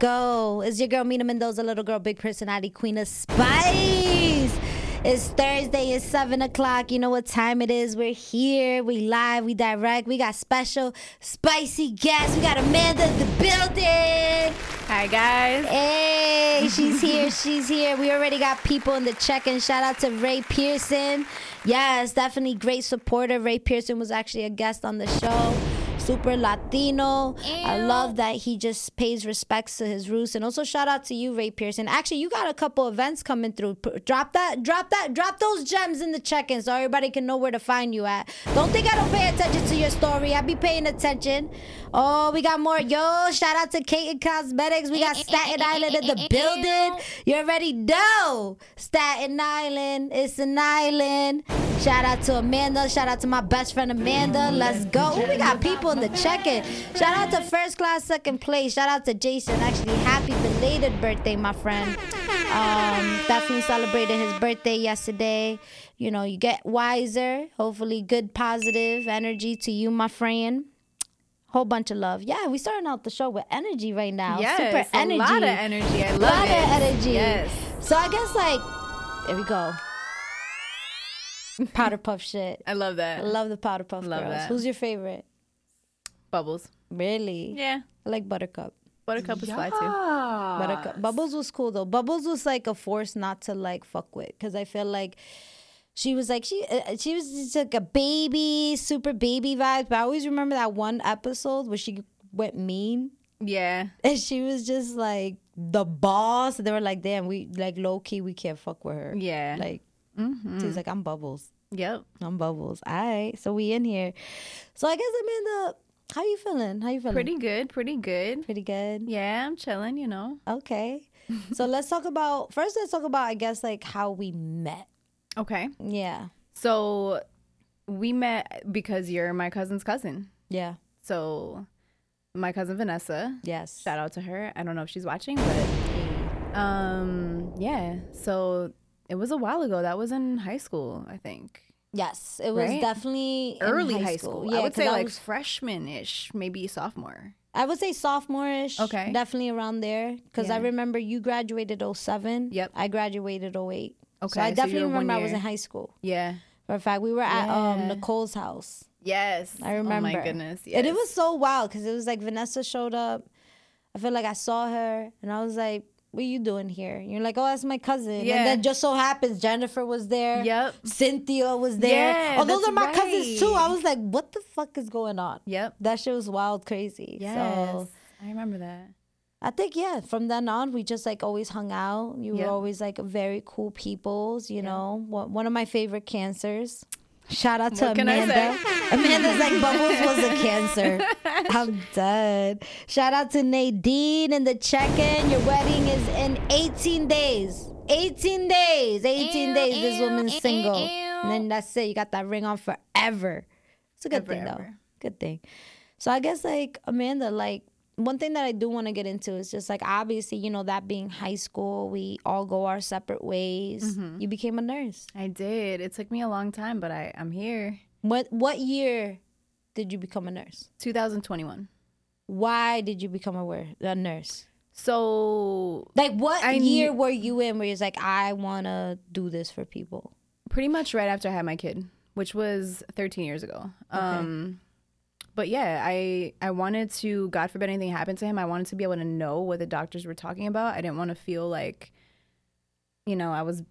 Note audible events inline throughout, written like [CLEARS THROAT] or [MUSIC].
go. It's your girl Mina Mendoza, little girl, big personality, queen of spice. It's Thursday, it's 7 o'clock. You know what time it is. We're here, we live, we direct. We got special, spicy guests. We got Amanda in the building. Hi guys. Hey, [LAUGHS] she's here, she's here. We already got people in the check-in. Shout out to Ray Pearson. Yes, definitely great supporter. Ray Pearson was actually a guest on the show super Latino. I love that he just pays respects to his roots. And also shout out to you, Ray Pearson. Actually, you got a couple events coming through. Drop that, drop that, drop those gems in the check-in so everybody can know where to find you at. Don't think I don't pay attention to your story. I be paying attention. Oh, we got more. Yo, shout out to Kate and Cosmetics. We got Staten Island in the building. You already know. Staten Island. It's an island. Shout out to Amanda. Shout out to my best friend Amanda. Let's go. Ooh, we got people in the check-in. Shout out to first class, second place. Shout out to Jason. Actually, happy belated birthday, my friend. Um, definitely celebrated his birthday yesterday. You know, you get wiser. Hopefully, good positive energy to you, my friend. Whole bunch of love. Yeah, we starting out the show with energy right now. Yes, Super a energy. lot of energy. I love lot it. of energy. Yes. So I guess like, there we go. Powerpuff shit. I love that. I love the Powerpuff Love girls. that. Who's your favorite? Bubbles. Really? Yeah. I like Buttercup. Buttercup is fly too. Buttercup. Bubbles was cool though. Bubbles was like a force not to like fuck with because I feel like she was like she uh, she was just like a baby, super baby vibes. But I always remember that one episode where she went mean Yeah. and she was just like the boss. They were like, damn, we like low key, we can't fuck with her. Yeah. Like she's like, I'm Bubbles. Yep. I'm Bubbles. All right, so we in here. So I guess Amanda, how you feeling? How you feeling? Pretty good. Pretty good. pretty good. Yeah, I'm chilling. You know. Okay. [LAUGHS] so let's talk about first. Let's talk about I guess like how we met. Okay. Yeah. So we met because you're my cousin's cousin. Yeah. So my cousin Vanessa. Yes. Shout out to her. I don't know if she's watching, but um, yeah. So it was a while ago. That was in high school, I think. Yes, it was Right? definitely in Early high school. Yeah, I would say like was- freshman-ish, maybe sophomore. I would say sophomore-ish. Okay. Definitely around there because I remember you graduated 07. Yep. I graduated 08. So Okay, I so you definitely one remember I was in high school. Yeah. For a fact, we were at um Nicole's house. Yes. I remember. Oh my goodness. Yes. And it was so wild because it was like Vanessa showed up. I feel like I saw her and I was like, what are you doing here? And you're like, oh, that's my cousin. Yeah. And then just so happens Jennifer was there. Yep. Cynthia was there. Yeah, oh, those are my cousins too. I was like, what the fuck is going on? Yep. That shit was wild, crazy. Yes. So I remember that. I think yeah, from then on we just like always hung out. You Yep. were always like very cool peoples, you know. One of my favorite cancers. Shout out to What Amanda. Amanda's like Bubbles was a [LAUGHS] cancer. I'm dead. Shout out to Nadine in the check-in. Your wedding is in 18 days. 18 days. 18 days. This woman's single. And then that's it. You got that ring on forever. It's a good Ever, thing though. ever. Good thing. So I guess like Amanda, like one thing that I do want to get into is just like obviously, you know, that being high school, we all go our separate ways. Mm-hmm. You became a nurse. I did. It took me a long time, but I, I'm here. What what year did you become a nurse? 2021. Why did you become a, a nurse? So Like what I year knew- were you in where you're like, I wanna do this for people? pretty much right after I had my kid, which was 13 years ago. Um, but yeah, I I wanted to, God forbid anything happened to him, I wanted to be able to know what the doctors were talking about. I didn't want to feel like, you know, I was,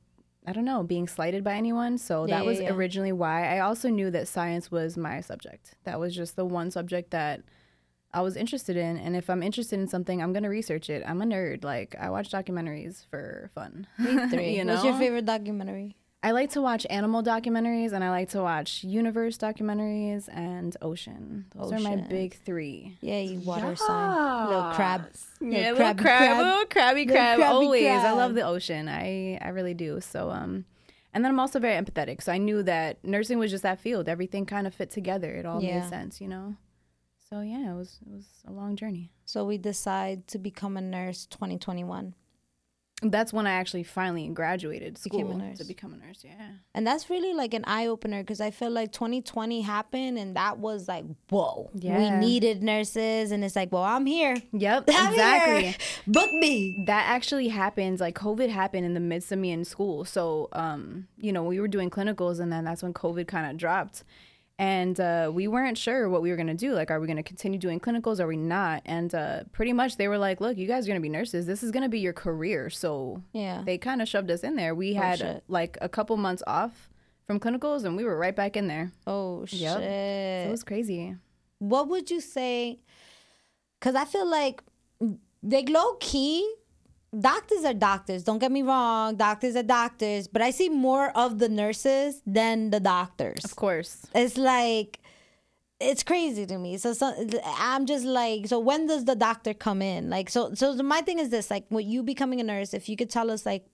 I don't know, being slighted by anyone. So Yeah, that was yeah. originally why. I also knew that science was my subject. That was just the one subject that I was interested in. And if I'm interested in something, I'm gonna research it. I'm a nerd. Like I watch documentaries for fun. Me [LAUGHS] three. you What's your favorite documentary? I like to watch animal documentaries and I like to watch universe documentaries and ocean. Those are my big three. Yeah, you water sign. Little crab. Yeah, little crabby crab, little crabby Little crab. crabby Always, I love the ocean. I I really do. So um, and then I'm also very empathetic. So I knew that nursing was just that field. Everything kind of fit together. It all Yeah. made sense, you know. So yeah, it was it was a long journey. So we decide to become a nurse 2021. That's when I actually finally graduated school to become a nurse. Yeah. And that's really like an eye opener because I feel like 2020 happened and that was like, whoa, we needed nurses. And it's like, well, I'm here. Yep. [LAUGHS] I'm exactly. here. Book me. that actually happened like covid happened in the midst of me in school so um you know we were doing clinicals and then that's when covid kind of dropped and uh, we weren't sure what we were going to do like are we going to continue doing clinicals are we not and uh, pretty much they were like look you guys are going to be nurses this is going to be your career so Yeah. they kind of shoved us in there we had shit. like a couple months off from clinicals and we were right back in there Oh, shit. Yep. so it was crazy what would you say? Because I feel like, like low key, doctors are doctors. Don't get me wrong, doctors are doctors. But I see more of the nurses than the doctors. of course It's like it's crazy to me. So, so I'm just like, so when does the doctor come in? Like, so so my thing is this: like, when you becoming a nurse, if you could tell us like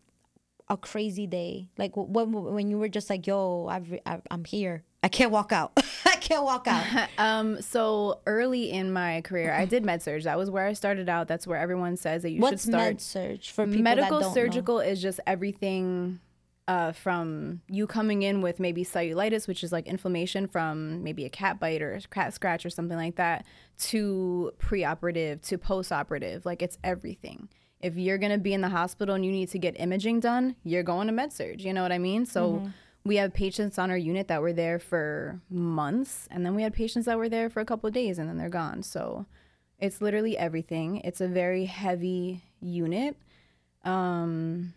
a crazy day, like when when you were just like, yo, I've, I've I'm here. I can't walk out. [LAUGHS] I can't walk out. [LAUGHS] Um, so early in my career, I did med surg. That was where I started out. That's where everyone says that you What's should start. med surg for people Medical that don't surgical is just everything uh, from you coming in with maybe cellulitis, which is like inflammation from maybe a cat bite or a cat scratch or something like that, to preoperative to postoperative. Like it's everything. If you're gonna be in the hospital and you need to get imaging done, you're going to med surg. You know what I mean? So. Mm-hmm. We have patients on our unit that were there for months, and then we had patients that were there for a couple of days, and then they're gone. So, it's literally everything. It's a very heavy unit. Um,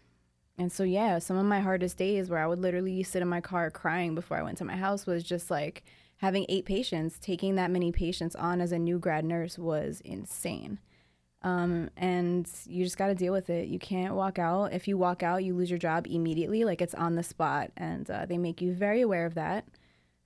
and so, yeah, some of my hardest days where I would literally sit in my car crying before I went to my house was just like having eight patients. Taking that many patients on as a new grad nurse was insane. Um, and you just got to deal with it. You can't walk out. If you walk out, you lose your job immediately. Like it's on the spot, and uh, they make you very aware of that.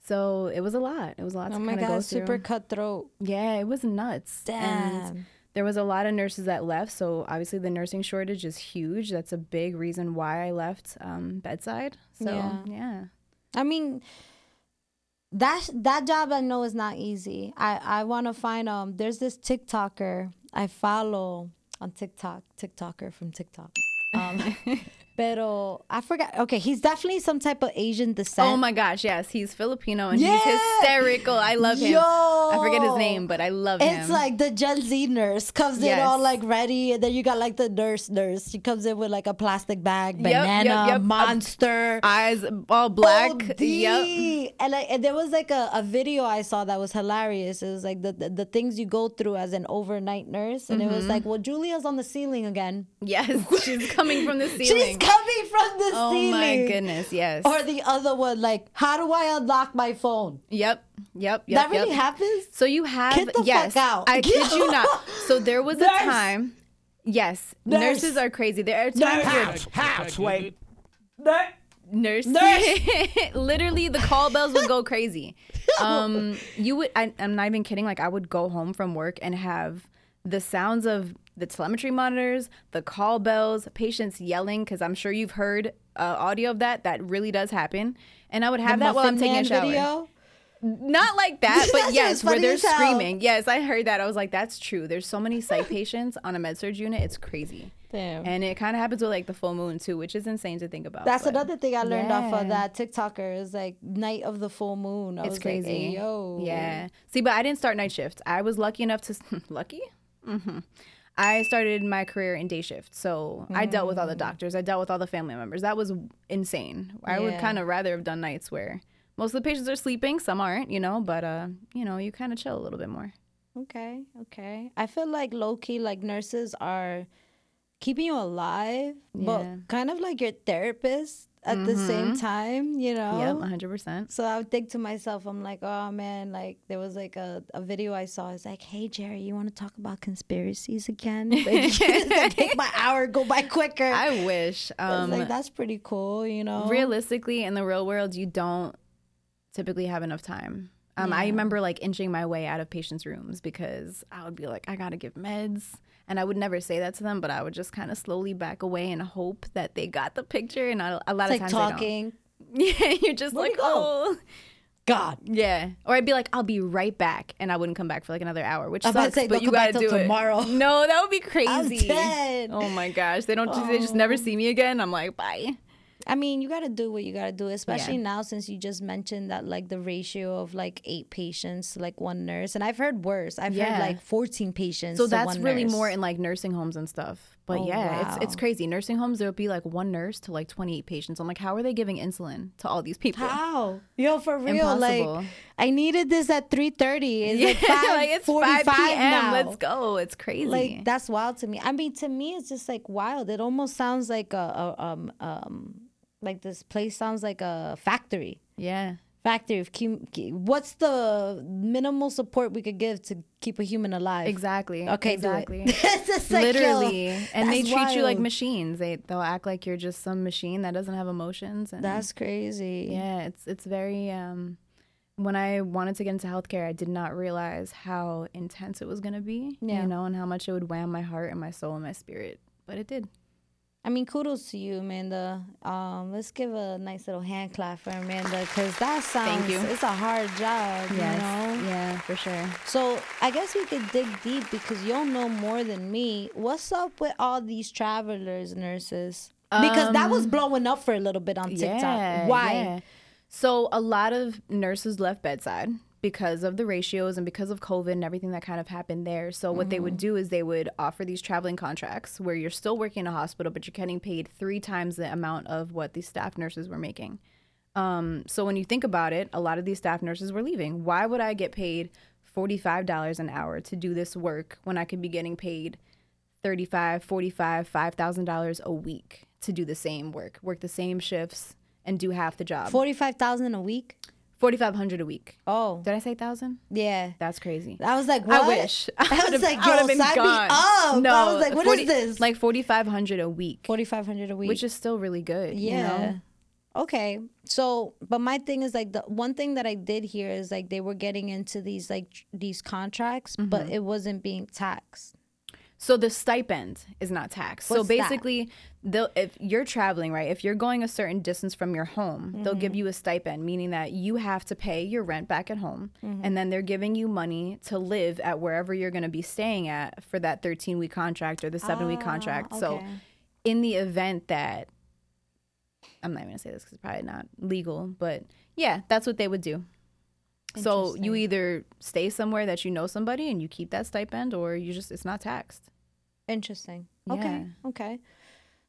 So it was a lot. It was a lot Oh my god, super cutthroat. Yeah, it was nuts. And Damn. there was a lot of nurses that left. So obviously the nursing shortage is huge. That's a big reason why I left um, bedside. So Yeah. yeah. I mean, that that job I know is not easy. I I want to find um. There's this TikToker I follow on TikTok. TikToker from TikTok. Um, [LAUGHS] pero I forgot. Okay, he's definitely some type of Asian descent. Oh my gosh, yes, he's Filipino and Yeah. he's hysterical. I love him. I forget his name, but I love him. It's like the Gen Z nurse comes in all like ready, and then you got like the nurse nurse. She comes in with like a plastic bag, Yep, yep, banana, yep. monster. eyes all black. OD. Yep. And like, and there was like a, a video I saw that was hilarious. It was like the, the, the things you go through as an overnight nurse, and it Mm-hmm. was like, well, Julia's on the ceiling again. Yes, she's coming from the [LAUGHS] ceiling. She's coming from the oh ceiling. my goodness, yes. Or the other one, like, how do I unlock my phone? yep, yep, yep. that really yep. happens. So you have Get the fuck yes, out. I kid you not. [LAUGHS] So there was a Nurse. time. Yes, Nurse. nurses are crazy. There are times where House, house, wait. nurse, Nurse. [LAUGHS] literally the call bells would go crazy. [LAUGHS] Um, you would. I, I'm not even kidding. Like I would go home from work and have the sounds of the telemetry monitors, the call bells, patients yelling because I'm sure you've heard uh, audio of that. That really does happen, and I would have The that while I'm taking a shower. video. Not like that, but [LAUGHS] yes, where they're screaming. Yes, I heard that. I was like, that's true. There's so many psych [LAUGHS] patients on a med surg unit. It's crazy. Damn. And it kind of happens with like the full moon too, which is insane to think about. That's but another thing I learned off of Yeah. that TikToker is like night of the full moon. I It's was crazy. like, hey, yo. Yeah. See, but I didn't start night shift. I was lucky enough to [LAUGHS] lucky. Hmm I started my career in day shift, so I dealt with all the doctors. I dealt with all the family members. That was insane. I would kind of rather have done nights where most of the patients are sleeping, some aren't, you know. But uh, you know, you kind of chill a little bit more. Okay, okay. I feel like low key, like nurses are keeping you alive, Yeah. but kind of like your therapist at the same time, you know? Yep, 100%. So I would think to myself, I'm like, oh man, like there was like a, a video I saw. It's like, hey Jerry, you want to talk about conspiracies again? [LAUGHS] [LAUGHS] Like, take my hour, go by quicker. I wish. I was Um, like, that's pretty cool, you know? realistically, in the real world, you don't typically have enough time. Um, I remember like inching my way out of patients' rooms because I would be like, I gotta give meds. And I would never say that to them, but I would just kind of slowly back away and hope that they got the picture. And I, a lot It's of like times talking. [LAUGHS] Yeah, you're just Where'd like, go? oh, God. yeah. Or I'd be like, I'll be right back, and I wouldn't come back for like another hour, which I was about to sucks. say, but you come back gotta do till it tomorrow. [LAUGHS] No, that would be I'm crazy. Oh my gosh, they don't. They just never oh. see me again. I'm like, bye. I mean, you got to do what you got to do, especially now since you just mentioned that like the ratio of like eight patients to like one nurse. And I've heard worse. I've Yeah. heard like 14 patients. So that's really nurse. more in like nursing homes and stuff. But Oh, yeah, it's it's crazy. Nursing homes there'll be like one nurse to like 28 patients. I'm like, how are they giving insulin to all these people? How? Yo, for real. Impossible. Like, I needed this at 3.30. [LAUGHS] It's yeah, like 5, like it's 5 p.m. now. Let's go. It's crazy. Like that's wild to me. I mean, to me, it's just like wild. It almost sounds like a, a um um like this place sounds like a factory. yeah. Factory of what's the minimal support we could give to keep a human alive? Exactly. Okay, exactly. do it. It's like, yo, Literally, and they treat you like machines. They they'll act like you're just some machine that doesn't have emotions. And That's crazy. yeah, it's it's very. Um, when I wanted to get into healthcare, I did not realize how intense it was gonna be. Yeah. You know, and how much it would wham my heart and my soul and my spirit. But it did. I mean, kudos to you, Amanda. Um, let's give a nice little hand clap for Amanda because that sounds. you. It's a hard job. You know. Yeah, for sure. So I guess we could dig deep because you'll know more than me. What's up with all these travelers nurses? Because that was blowing up for a little bit on TikTok. Um, Yeah, Why? yeah. So a lot of nurses left bedside because of the ratios and because of COVID and everything that kind of happened there. So what they would do is they would offer these traveling contracts where you're still working in a hospital, but you're getting paid three times the amount of what the staff nurses were making. Um, so when you think about it, a lot of these staff nurses were leaving. Why would I get paid $45 an hour to do this work when I could be getting paid $35, $45, $5,000 a week to do the same work, work the same shifts and do half the job. Forty-five thousand a week. 4500 a week. Oh, Did I say 1000? yeah. That's crazy. I was like, what? I wish. [LAUGHS] I was would've- like, I yo, been sign me gone. up. No, I was like, what is this? Like 4500 a week, forty-five hundred a week. which is still really good. Yeah. You know? Okay. So, but my thing is like the one thing that I did hear is like they were getting into these like tr- these contracts, but Mm-hmm. it wasn't being taxed. So the stipend is not taxed. so basically, that? They'll if you're traveling, right? If you're going a certain distance from your home, they'll Mm-hmm. give you a stipend, meaning that you have to pay your rent back at home, Mm-hmm. and then they're giving you money to live at wherever you're going to be staying at for that 13 week contract or the seven week contract. So, Ah, in the event that I'm not even gonna say this because it's probably not legal, but yeah, that's what they would do. So you either stay somewhere that you know somebody and you keep that stipend, or you just it's not taxed. Interesting. Okay. Yeah. Okay.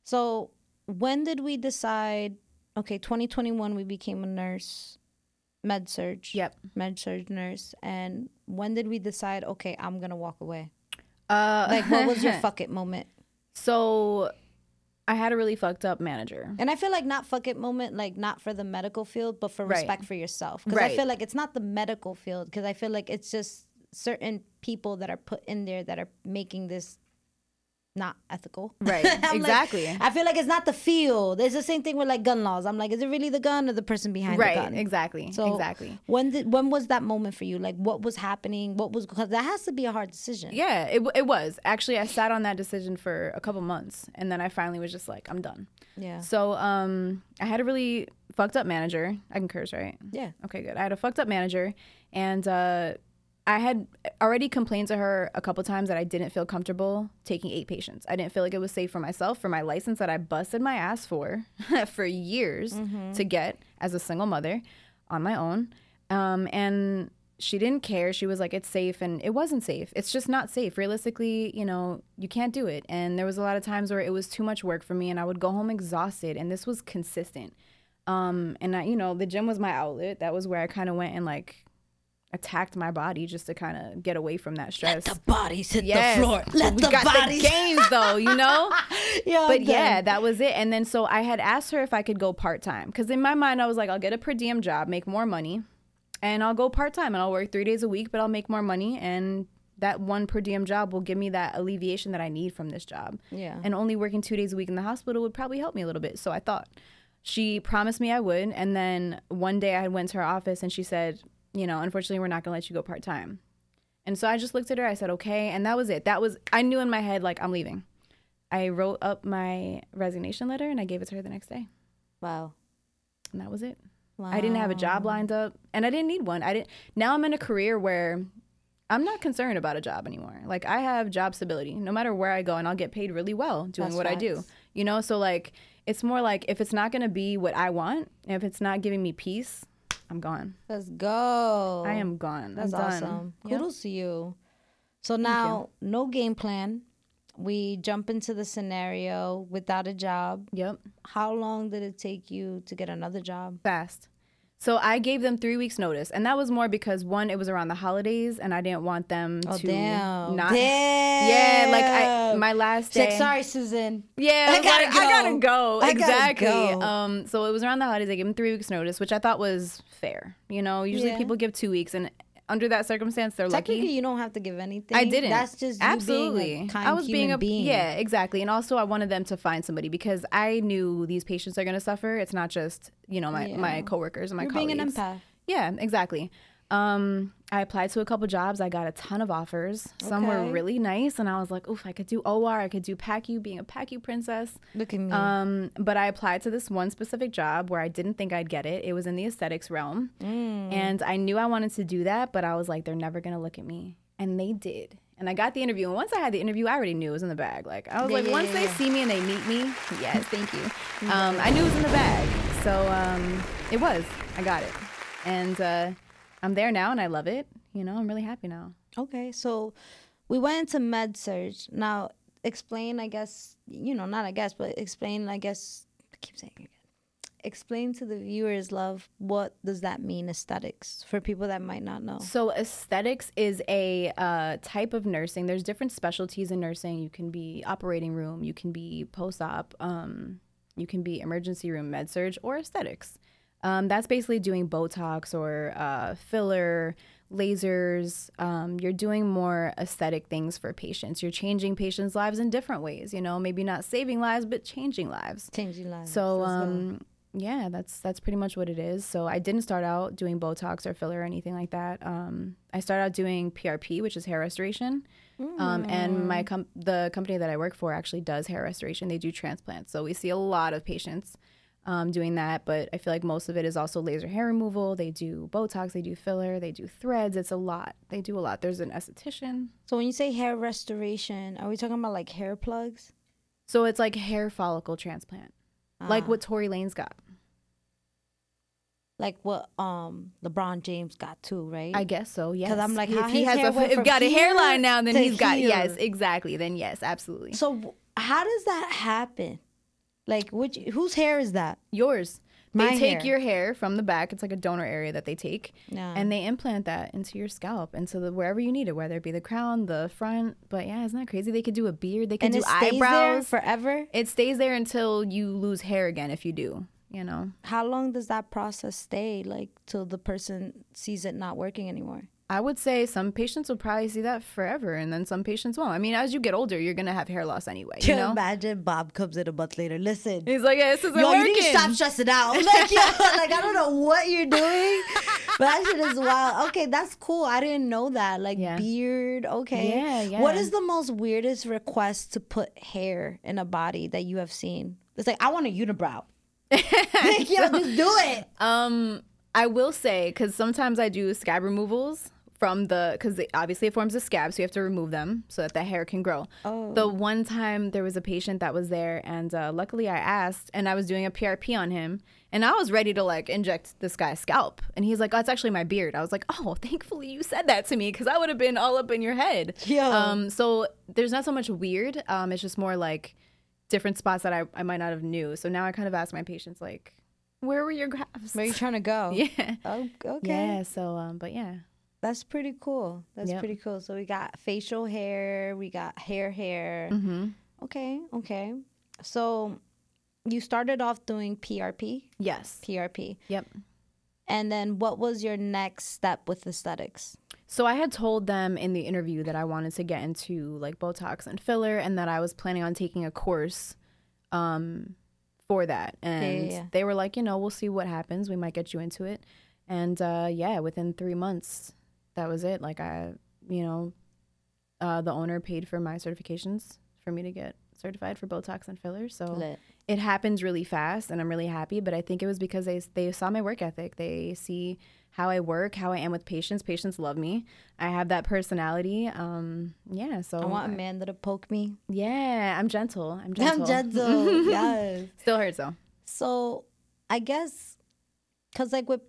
So, when did we decide? Okay, 2021 we became a nurse, med surg. Yep. Med surg nurse. And when did we decide? Okay, I'm gonna walk away. Uh, Like, what was your [LAUGHS] fuck it moment? so I had a really fucked up manager. And I feel like not fuck it moment, like not for the medical field, but for Right. respect for yourself. Because I feel like it's not the medical field. Because I feel like it's just certain people that are put in there that are making this not ethical. [LAUGHS] Right. I'm like- exactly. I feel like it's not the field. It's the same thing with like gun laws. I'm like, is it really the gun or the person behind right. the gun? Right. Exactly. So exactly. when did when was that moment for you? Like, what was happening? What was because that has to be a hard decision. Yeah, it, it was. Actually, I sat on that decision for a couple months and then I finally was just like, I'm done. Yeah. So um, I had a really fucked up manager. I can curse, right? Yeah. Okay, good. I had a fucked up manager and uh, I had already complained to her a couple times that I didn't feel comfortable taking eight patients. I didn't feel like it was safe for myself, for my license that I busted my ass for [LAUGHS] for years to get as a single mother on my own. Um, and she didn't care. She was like, it's safe. And it wasn't safe. It's just not safe. Realistically, you know, you can't do it. And there was a lot of times where it was too much work for me and I would go home exhausted. And this was consistent. Um, and I, you know, the gym was my outlet. That was where I kind of went and like attacked my body just to kind of get away from that stress. The bodies hit Yes. the floor. Let we the got bodies. the gains though, you know. [LAUGHS] Yeah, but yeah, that was it. And then so I had asked her if I could go part time because in my mind I was like, I'll get a per diem job, make more money, and I'll go part time and I'll work three days a week, but I'll make more money and that one per diem job will give me that alleviation that I need from this job. Yeah. And only working two days a week in the hospital would probably help me a little bit. So I thought she promised me I would, and then one day I went to her office and she said, you know, unfortunately we're not gonna let you go part time. And so I just looked at her. I said, okay, and that was it. That was I knew in my head like I'm leaving. I wrote up my resignation letter and I gave it to her the next day. Wow. And that was it. Wow. I didn't have a job lined up and I didn't need one. I didn't now I'm in a career where I'm not concerned about a job anymore. Like I have job stability. No matter where I go and I'll get paid really well doing That's what I do. You know, so like it's more like if it's not going to be what I want, if it's not giving me peace, I'm gone. Let's go. I am gone. That's awesome. Yep. Kudos to you. So now, no game plan. We jump into the scenario without a job. Yep. How long did it take you to get another job? fast. So I gave them three weeks notice, and that was more because one, it was around the holidays, and I didn't want them Oh to damn! not. damn. Yeah, like I my last She's like, day. sorry, Susan. Yeah, I I, gotta like, I gotta go. go. I gotta exactly. go. Um, so it was around the holidays. I gave them three weeks notice, which I thought was fair. You know, usually Yeah. people give two weeks, and under that circumstance, they're Technically, lucky. you don't have to give anything. I didn't. That's just absolutely. kind I was being a being. yeah, exactly. And also, I wanted them to find somebody because I knew these patients are gonna suffer. It's not just you know my Yeah. my coworkers and my You're colleagues. being an empath. Yeah, exactly. Um, I applied to a couple jobs. I got a ton of offers. Some Okay. were really nice, and I was like, "Oof, I could do OR. I could do PACU, being a PACU princess." Look at me. Um, but I applied to this one specific job where I didn't think I'd get it. It was in the aesthetics realm, Mm. and I knew I wanted to do that, but I was like, "They're never gonna look at me," and they did. And I got the interview, and once I had the interview, I already knew it was in the bag. Like I was Yeah, like, yeah, once yeah, they see me and they meet me, yes, thank you. Um, I knew it was in the bag, so um, it was. I got it, and uh, I'm there now, and I love it. You know, I'm really happy now. Okay, so we went into med surg. Now, explain, I guess, you know, not I guess, but explain, I guess, I keep saying it again. Explain to the viewers, love, what does that mean, aesthetics, for people that might not know? So aesthetics is a uh, type of nursing. There's different specialties in nursing. You can be operating room, you can be post-op, um, you can be emergency room med surg or aesthetics. Um, that's basically doing Botox or uh, filler, lasers. Um, you're doing more aesthetic things for patients. You're changing patients' lives in different ways. You know, maybe not saving lives, but changing lives. Changing lives. So um yeah, that's that's pretty much what it is. So I didn't start out doing Botox or filler or anything like that. Um, I started out doing PRP, which is hair restoration. Um, and my com- the company that I work for actually does hair restoration. They do transplants, so we see a lot of patients um, doing that. But I feel like most of it is also laser hair removal. They do Botox, they do filler, they do threads. It's a lot. They do a lot. There's an esthetician. so when you say hair restoration, are we talking about like hair plugs? So it's like hair follicle transplant, like Ah. what Tory Lanez got. Like what um LeBron James got too, right? I guess so. Yes. I'm like, if he has a, [LAUGHS] got a hairline now, then he's got yes, exactly. Then yes, absolutely. so how does that happen? Like which whose hair is that? Yours. They take hair. your hair from the back. It's like a donor area that they take, Yeah. and they implant that into your scalp, into the wherever you need it, whether it be the crown, the front. But yeah, isn't that crazy? They could do a beard. They could and do it stays there eyebrows. forever. it stays there until you lose hair again. If you do, you know. How long does that process stay? Like till the person sees it not working anymore? I would say some patients will probably see that forever, and then some patients won't. I mean, as you get older, you're gonna have hair loss anyway. You Can know. imagine Bob comes in a month later. Listen, He's like, yeah, this isn't yo, working. you need to stop stressing out. [LAUGHS] Like, yo, [LAUGHS] like I don't know what you're doing, but that shit is wild. Okay, that's cool. I didn't know that. Like Yeah. beard. Okay. Yeah, What yeah. is the most weirdest request to put hair in a body that you have seen? It's like I want a unibrow. [LAUGHS] like, yo, just do it. Um, I will say because sometimes I do scab removals from the because obviously it forms a scab, so you have to remove them so that the hair can grow. Oh. The one time there was a patient that was there, and uh, luckily I asked, and I was doing a PRP on him, and I was ready to like inject this guy's scalp, and he's like, "Oh, it's actually my beard." I was like, "Oh, thankfully you said that to me because I would have been all up in your head." Yo. Um, so there's not so much weird. Um, it's just more like different spots that I, I might not have knew. So now I kind of ask my patients like, "Where were your grafts?" Where are you trying to go? [LAUGHS] Yeah. Oh, okay. Yeah. So, um, but yeah. That's pretty cool. That's Yep. pretty cool. So we got facial hair, we got hair hair. Mm-hmm. Okay, okay. So you started off doing PRP, Yes. PRP, Yep. and then what was your next step with aesthetics? So I had told them in the interview that I wanted to get into like Botox and filler, and that I was planning on taking a course, um, for that. And yeah, yeah. they were like, you know, we'll see what happens. We might get you into it. And uh, yeah, within three months, that was it. Like I, you know, uh, the owner paid for my certifications for me to get certified for Botox and filler. So Lit. it happens really fast and I'm really happy. But I think it was because they they saw my work ethic. They see how I work, how I am with patients. Patients love me. I have that personality. Um, yeah. So I want I, a man that'll poke me. yeah, I'm gentle. I'm gentle. [LAUGHS] I'm gentle. [LAUGHS] yes. Still hurts though. So I guess, cause like with,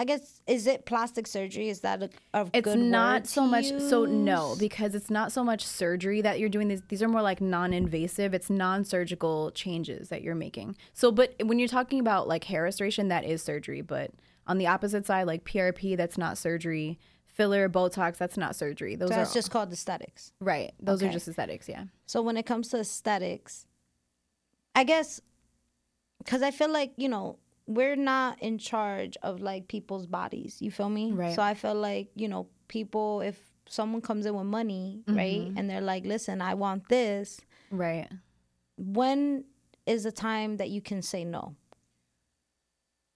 I guess is it plastic surgery? Is that a, a It's not so much. So no, because it's not so much surgery that you're doing. These these are more like non-invasive. It's non-surgical changes that you're making. So, but when you're talking about like hair restoration, that is surgery. But on the opposite side, like PRP, that's not surgery. Filler, Botox, that's not surgery. Those So are that's just called aesthetics. right. Those are just aesthetics. Yeah. So when it comes to aesthetics, I guess, because I feel like you know we're not in charge of like people's bodies. You feel me? Right. So I feel like you know people if someone comes in with money, right, mm-hmm. and they're like, "Listen, I want this." Right. When is the time that you can say no?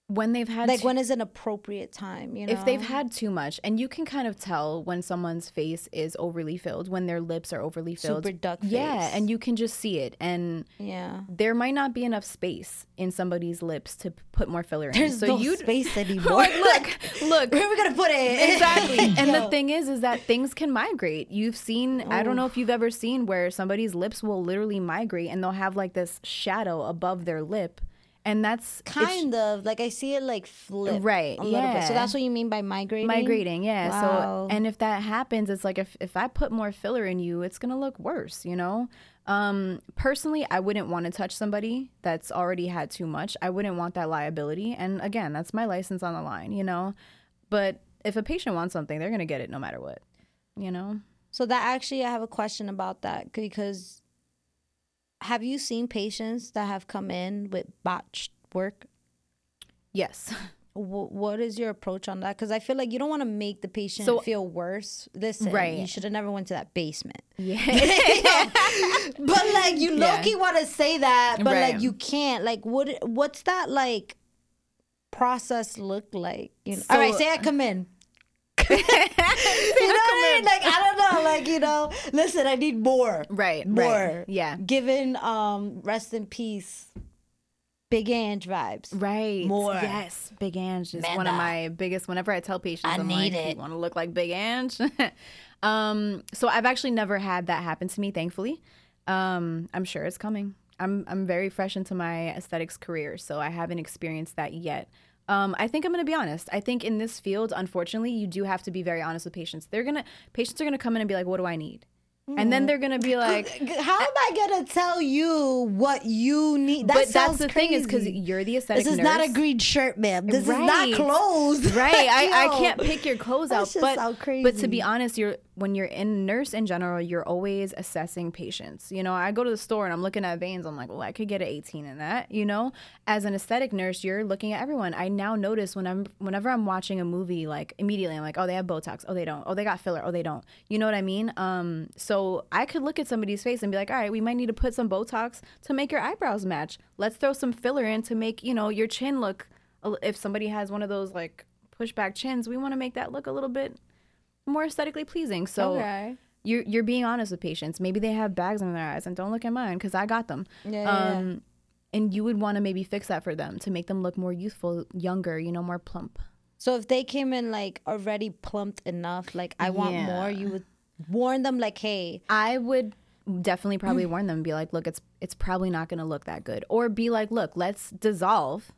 When they've had Like too- when is an appropriate time? You know, if they've had too much, and you can kind of tell when someone's face is overly filled, when their lips are overly filled. super duck face. Yeah, and you can just see it, and yeah. there might not be enough space in somebody's lips to put more filler in. There's so no you space [LAUGHS] anymore. like, look, look. [LAUGHS] where are we gonna put it? Exactly. [LAUGHS] And the thing is, is that things can migrate. You've seen, I don't know if you've ever seen where somebody's lips will literally migrate and they'll have like this shadow above their lip. And that's kind of like I see it like flip, Right, A little bit. yeah. So that's what you mean by migrating. migrating. Yeah. Wow. So, and if that happens, it's like if, if I put more filler in you, it's going to look worse, you know? Um, personally, I wouldn't want to touch somebody that's already had too much. I wouldn't want that liability. And again, that's my license on the line, you know? But if a patient wants something, they're going to get it no matter what, you know? So that actually, I have a question about that because have you seen patients that have come in with botched work? Yes. Wh- what is your approach on that? Because I feel like you don't want to make the patient So- feel worse. Listen, Right. you should have never went to that basement. Yeah. [LAUGHS] [LAUGHS] but like you Yeah. low-key want to say that, but Right. like you can't. Like what? What's that like process look like? You know? All right, So- say I come in. [LAUGHS] you know what I mean? Like I don't know. Like you know, listen, I need more. Right, more. right. Yeah. Given um, rest in peace, Big Ange vibes. Right. More. Yes. Big Ange is one of my biggest. Whenever I tell patients, I am need like, it. "You want to look like Big Ange?" [LAUGHS] um. So I've actually never had that happen to me. Thankfully. Um. I'm sure it's coming. I'm I'm very fresh into my aesthetics career, so I haven't experienced that yet. Um, I think I'm going to be honest. I think in this field, unfortunately, you do have to be very honest with patients. They're gonna patients are gonna come in and be like, "What do I need?" And Mm. then they're gonna be like, How am I gonna tell you what you need? That "But that's the thing is because you're the aesthetic This is nurse. not a green shirt, ma'am. This is Right. not clothes. right I, I [LAUGHS] can't pick your clothes out but but to be honest you're when you're in nurse in general you're always assessing patients. You know i go to the store and i'm looking at veins. I'm like well i could get an 18 in that you know? As an aesthetic nurse you're looking at everyone. I now notice when i'm whenever i'm watching a movie like immediately i'm like oh they have botox. Oh they don't. Oh they got filler. Oh they don't. You know what i mean? Um so i could look at somebody's face and be like all right we might need to put some botox to make your eyebrows match. Let's throw some filler in to make you know your chin look if somebody has one of those like pushback chins we want to make that look a little bit more aesthetically pleasing. So Okay. you're you're being honest with patients. Maybe they have bags under their eyes and don't look at mine because i got them. Yeah, um and you would want to maybe fix that for them to make them look more youthful younger you know more plump. So if they came in like already plumped enough, like I want Yeah. more, you would warn them like, hey, I would definitely probably [CLEARS THROAT] warn them, be like, look, it's it's probably not going to look that good, or be like, look, let's dissolve,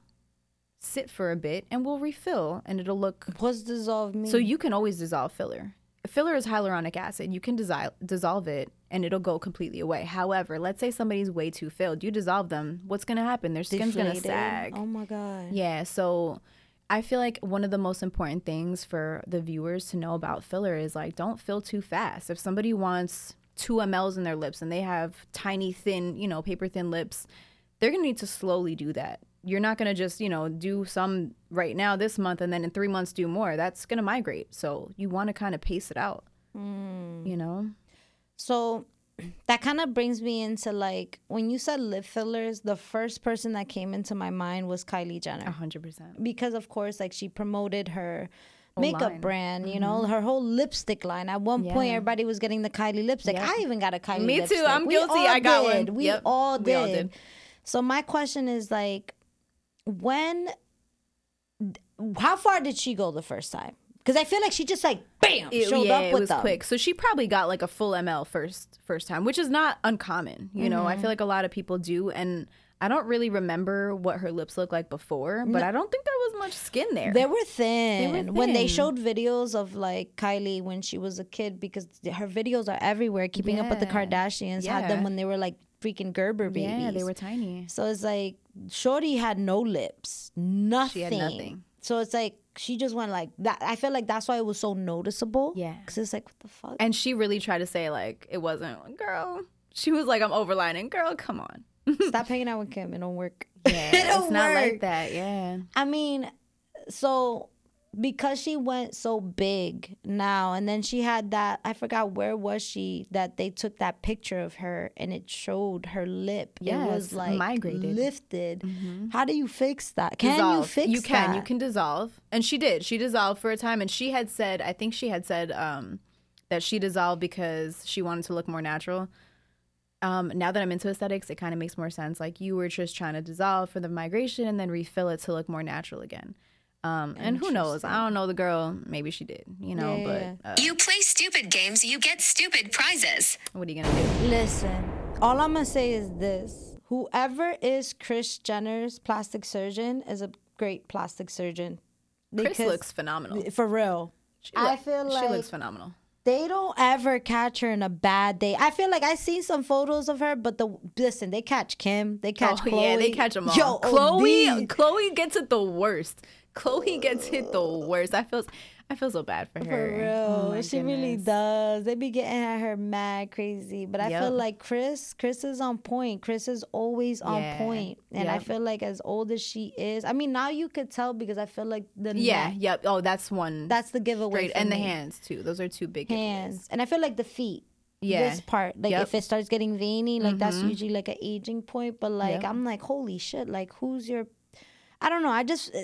sit for a bit, and we'll refill, and it'll look. what's dissolve mean? So you can always dissolve filler. Filler is hyaluronic acid. You can dissolve dissolve it, and it'll go completely away. However, let's say somebody's way too filled. You dissolve them. What's going to happen? Their skin's going to sag. Oh my god. Yeah, so I feel like one of the most important things for the viewers to know about filler is like don't fill too fast. If somebody wants two mls in their lips and they have tiny thin you know paper thin lips they're gonna need to slowly do that you're not gonna just you know do some right now this month and then in three months do more that's gonna migrate so you want to kind of pace it out Mm. you know So [CLEARS THROAT] that kind of brings me into like when you said lip fillers, the first person that came into my mind was Kylie Jenner. 100% Because of course, like she promoted her makeup line. Mm-hmm. brand, you know, her whole lipstick line. At one point, everybody was getting the Kylie lipstick. Yep. I even got a Kylie Me too. I'm We guilty. I got did. one. We Yep. all did. We all did. So my question is like, when, how far did she go the first time? Because I feel like she just like bam it, showed yeah, up it with was them. quick. So she probably got like a full ml first first time, which is not uncommon. You know, Mm-hmm. I feel like a lot of people do, and I don't really remember what her lips looked like before, but I don't think there was much skin there. They were thin. were When they showed videos of like Kylie when she was a kid, because her videos are everywhere. Keeping up with the Yeah. Kardashians had them when they were like freaking Gerber babies. yeah, they were tiny. So it's like Shorty had no lips, nothing. She had nothing. So it's like she just went like that. I feel like that's why it was so noticeable. Yeah. because it's like what the fuck. And she really tried to say like it wasn't, girl. She was like, I'm overlining, girl. Come on. [LAUGHS] Stop hanging out with Kim. It don't work. Yeah, [LAUGHS] it don't it's not work. like that. Yeah. I mean, so because she went so big now, and then she had that I forgot where was she that they took that picture of her and it showed her lip. it was like migrated. Mm-hmm. lifted. How do you fix that? Can you dissolve. fix you can that? you can dissolve and she did she dissolved for a time and she had said i think she had said um that she dissolved because she wanted to look more natural um now that i'm into aesthetics it kind of makes more sense like you were just trying to dissolve for the migration and then refill it to look more natural again um and who knows i don't know the girl maybe she did you know Yeah, yeah, but uh, You play stupid games, you get stupid prizes. what are you gonna do Listen, all I'm gonna say is this: whoever is Kris Jenner's plastic surgeon is a great plastic surgeon. kris looks phenomenal for real. She I look- feel she looks phenomenal they don't ever catch her in a bad day. I feel like I seen some photos of her, but the listen, they catch Kim, they catch oh Khloe. yeah they catch them all Yo, khloe OD. khloe gets it the worst khloe gets hit the worst i feel i feel so bad for her For Oh real, my she really does. They be getting at her mad crazy, but I feel like Kris, Kris is on point. Kris is always on Yeah. point, and I feel like as old as she is, I mean, now you could tell because I feel like the Yeah, neck, yep. Oh, that's one. that's the giveaway. great. for And the hands too. Those are two big hands, giveaways. and I feel like the feet. Yeah. This part, like Yep. if it starts getting veiny, like that's usually like an aging point. But like Yep. I'm like, holy shit! Like who's your? I don't know. I just uh,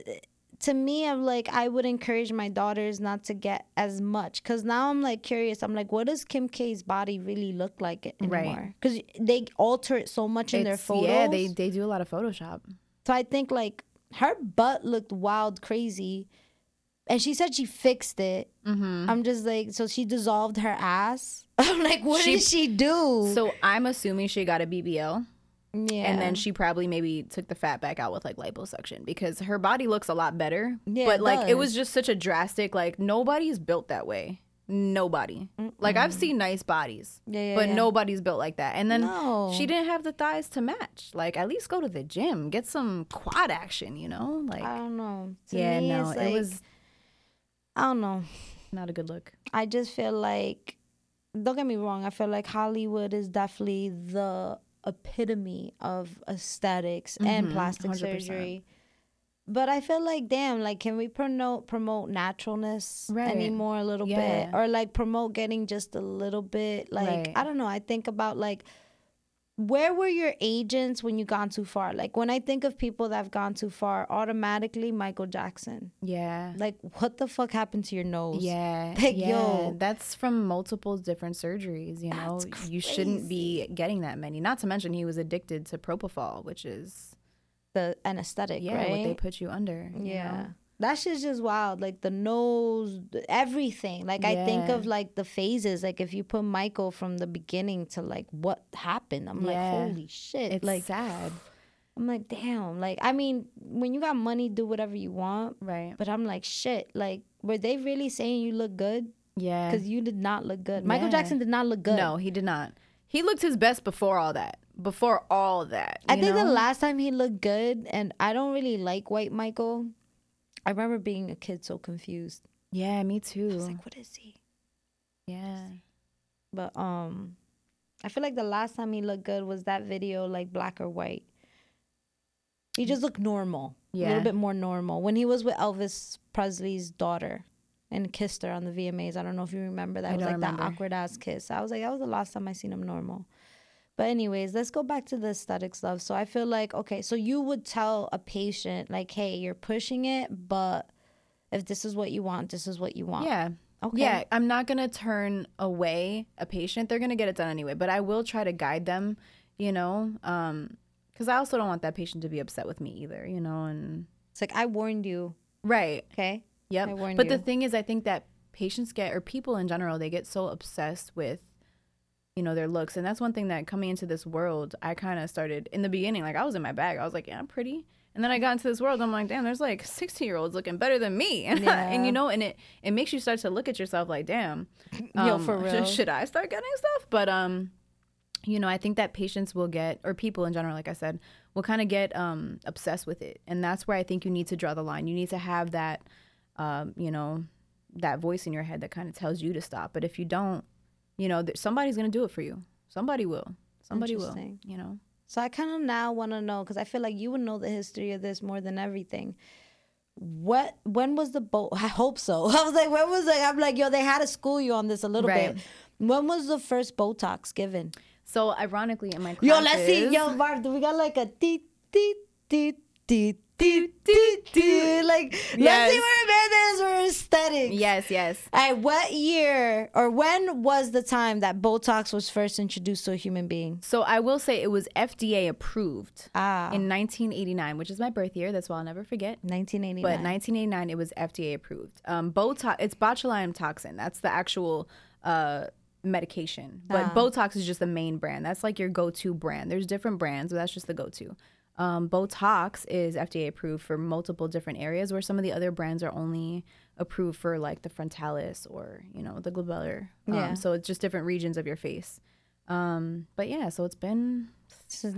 to me, I'm like I would encourage my daughters not to get as much because now I'm like curious. I'm like, what does Kim K's body really look like Right. anymore? Because they alter it so much in their photos. Yeah, they they do a lot of Photoshop. So I think like her butt looked wild, crazy, and she said she fixed it. Mm-hmm. I'm just like, so she dissolved her ass. [LAUGHS] I'm like, what She- did she do? So I'm assuming she got a BBL, yeah, and then she probably maybe took the fat back out with like liposuction because her body looks a lot better. Yeah, but it like it was just such a drastic. Like nobody's built that way. Nobody. Like I've seen nice bodies, Yeah, yeah, but yeah. nobody's built like that. And then No. she didn't have the thighs to match. Like at least go to the gym, get some quad action. You know, like I don't know. To yeah, me, no, it's it was I don't know. not a good look. I just feel like, don't get me wrong. I feel like Hollywood is definitely the epitome of aesthetics and Mhm, plastic 100%. surgery. But I feel like, damn, like, can we promote promote naturalness Right. anymore a little bit, or like promote getting just a little bit? Like, Right. I don't know. I think about like, where were your agents when you gone too far? Like, when I think of people that have gone too far, automatically Michael Jackson. Yeah. Like, what the fuck happened to your nose? Yeah, [LAUGHS] Like, yeah, yo. that's from multiple different surgeries. You know, That's you shouldn't be getting that many. Not to mention, he was addicted to propofol, which is the anesthetic, yeah, right? what they put you under. you yeah. know? That shit's just wild. Like the nose, everything. Like I think of like the phases. Like if you put Michael from the beginning to like what happened, I'm like, holy shit. it's like sad, I'm like, damn. Like I mean, when you got money, do whatever you want. right? But I'm like, shit. Like were they really saying you look good? Yeah, Because you did not look good. Michael Yeah. Jackson did not look good. no, he did not. He looked his best before all that. Before all that, I think the last time he looked good, and I don't really like white Michael. I remember being a kid so confused. yeah, me too. I was like, what is he? yeah, But um, I feel like the last time he looked good was that video, like black or white. He just looked normal, Yeah. a little bit more normal. When he was with Elvis Presley's daughter and kissed her on the VMAs, I don't know if you remember that. I It was like that awkward ass kiss. I was like, that was the last time I seen him normal. But anyways, let's go back to the aesthetic stuff. So I feel like okay, so you would tell a patient like, hey, you're pushing it, but if this is what you want, this is what you want. Yeah. Okay. Yeah, I'm not gonna turn away a patient. They're gonna get it done anyway, but I will try to guide them. You know, um, because I also don't want that patient to be upset with me either. You know, and It's like I warned you. right. Okay. Yep. But the thing is, I think that patients get, or people in general, they get so obsessed with, you know, their looks. And that's one thing that coming into this world, I kind of started in the beginning. Like, I was in my bag. I was like, yeah, I'm pretty. And then I got into this world. I'm like, damn, there's like 16 year olds looking better than me. [LAUGHS] And, and you know, and it, it makes you start to look at yourself like, damn, [LAUGHS] Yo, um, for [LAUGHS] sh- real. should I start getting stuff? But, um, you know, I think that patients will get, or people in general, like I said, will kind of get um, obsessed with it. And that's where I think you need to draw the line. You need to have that, um, you know, that voice in your head that kind of tells you to stop. But if you don't, you know, th- somebody's going to do it for you. Somebody will. Somebody will, you know. So I kind of now want to know because I feel like you would know the history of this more than everything. What when was the boat? [LAUGHS] I hope so. [LAUGHS] I was like, when was like? I'm like, yo, they had to school you on this a little Right. bit. When was the first Botox given? So ironically, in my Yo, let's see. Yo, Barb, do we got like a dee dee dee dee dee dee dee. Like, let's see where Amanda is for aesthetic. Yes, yes. All right, what year or when was the time that Botox was first introduced to a human being? So I will say it was FDA approved Ah, in 1989, which is my birth year. That's why I'll never forget. 1989. But 1989, it was FDA approved. Um, Botox, it's botulinum toxin. That's the actual uh, medication. But Botox is just the main brand. That's like your go-to brand. There's different brands, but that's just the go-to. Um, Botox is FDA approved for multiple different areas, where some of the other brands are only approved for like the frontalis or you know the glabellar. Um, Yeah. So it's just different regions of your face. Um, but yeah, so it's been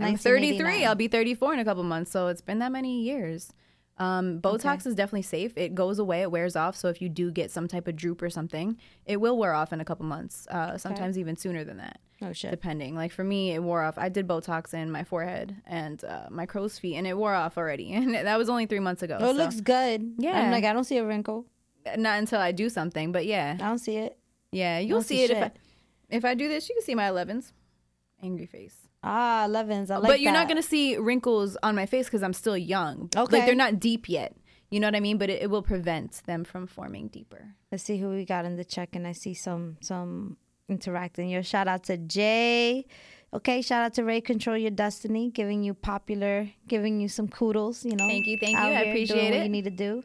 I'm 33. I'll be 34 in a couple months. So it's been that many years. Um, Botox is definitely safe. It goes away. It wears off. So if you do get some type of droop or something, it will wear off in a couple months. Uh, sometimes even sooner than that, Oh shit. depending. Like for me, it wore off. I did Botox in my forehead and uh, my crow's feet, and it wore off already. [LAUGHS] And that was only three months ago. Oh, it so looks good. Yeah. I'm like, I don't see a wrinkle. not until I do something. But yeah, I don't see it. yeah, you'll see, see it if I, if I do this. You can see my 11s. Angry face. Ah, 11s. I like but you're that. not gonna see wrinkles on my face because I'm still young. Okay. like they're not deep yet. You know what I mean? But it, it will prevent them from forming deeper. Let's see who we got in the check, and I see some some interacting. Your shout out to Jay. Okay, shout out to Ray Control Your Destiny, giving you popular, giving you some kudos. You know, Thank you, thank you. I appreciate doing What it. you need to do.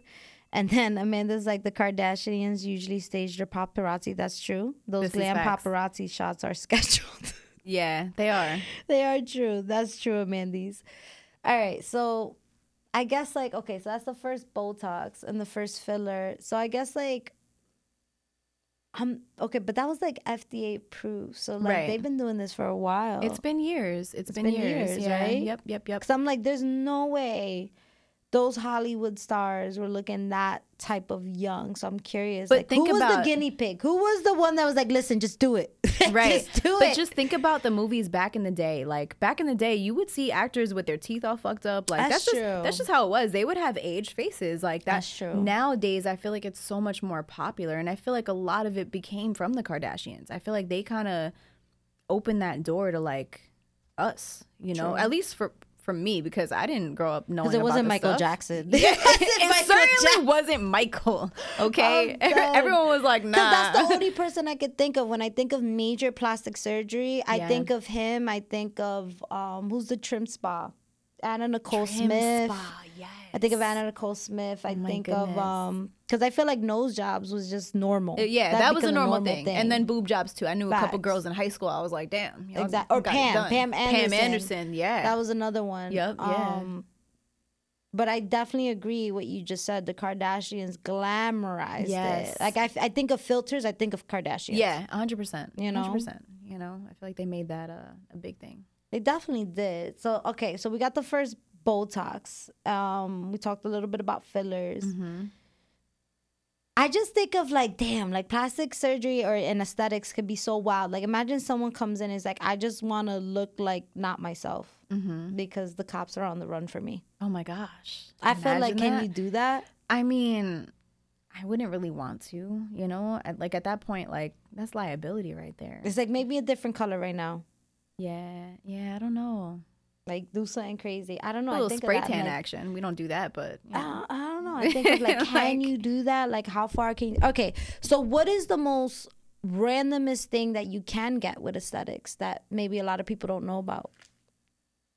And then Amanda's like the Kardashians usually stage their paparazzi. That's true. Those This glam paparazzi shots are [LAUGHS] scheduled. Yeah, they are. they are true. That's true, Amandy's. All right, so I guess like okay, so that's the first Botox and the first filler. So I guess like um okay, but that was like FDA approved. So like Right. they've been doing this for a while. It's been years. it's been, been years, years, yeah. right? Yep, yep, yep. Cause I'm like, there's no way those Hollywood stars were looking that type of young. So I'm curious. But like, think who was the guinea pig? Who was the one that was like, listen, just do it. [LAUGHS] Right. just do but it. just think about the movies back in the day. Like back in the day, you would see actors with their teeth all fucked up. Like That's that's, just true. that's just how it was. They would have aged faces. Like that. That's true. Nowadays, I feel like it's so much more popular, and I feel like a lot of it became from the Kardashians. I feel like they kind of opened that door to like us. You know, at least for for me because I didn't grow up knowing Because it wasn't Michael stuff. Jackson. [LAUGHS] [LAUGHS] It Michael certainly Jackson. wasn't Michael. [LAUGHS] Okay, I'm everyone was like, nah. Because that's the only person I could think of when I think of major plastic surgery. I Yeah. think of him. I think of um, who's the trim spa, Anna Nicole Trim Smith. spa, yes. I think of Anna Nicole Smith. I my think of um, because I feel like nose jobs was just normal. Uh, Yeah, that, was a became normal, thing. And then boob jobs too. I knew a couple girls in high school. I was like, damn. y'all Exact- or Pam. Pam Anderson. Pam Anderson, yeah. that was another one. Yep, yeah. Um, but I definitely agree what you just said. The Kardashians glamorized Yes. it. Like I, I think of filters. I think of Kardashians. yeah, 100%. You know? 100%. You know, I feel like they made that uh, a big thing. They definitely did. So okay, so we got the first Botox. Um, we talked a little bit about fillers. Mm-hmm. I just think of like, damn, like plastic surgery or in aesthetics could be so wild. Like, imagine someone comes in and is like, I just want to look like not myself Mm-hmm. because the cops are on the run for me. Oh my gosh. I feel like, Imagine can you do that? I mean, I wouldn't really want to, you know? At- Like at that point, like that's liability right there. It's like maybe a different color right now. Yeah, yeah, I don't know. Like do something crazy. I don't know. A I little think spray that, tan like, action. We don't do that, but you know. don't, I don't know. I think of like, [LAUGHS] can you do that? Like, how far can you? Okay, so what is the most randomest thing that you can get with aesthetics that maybe a lot of people don't know about?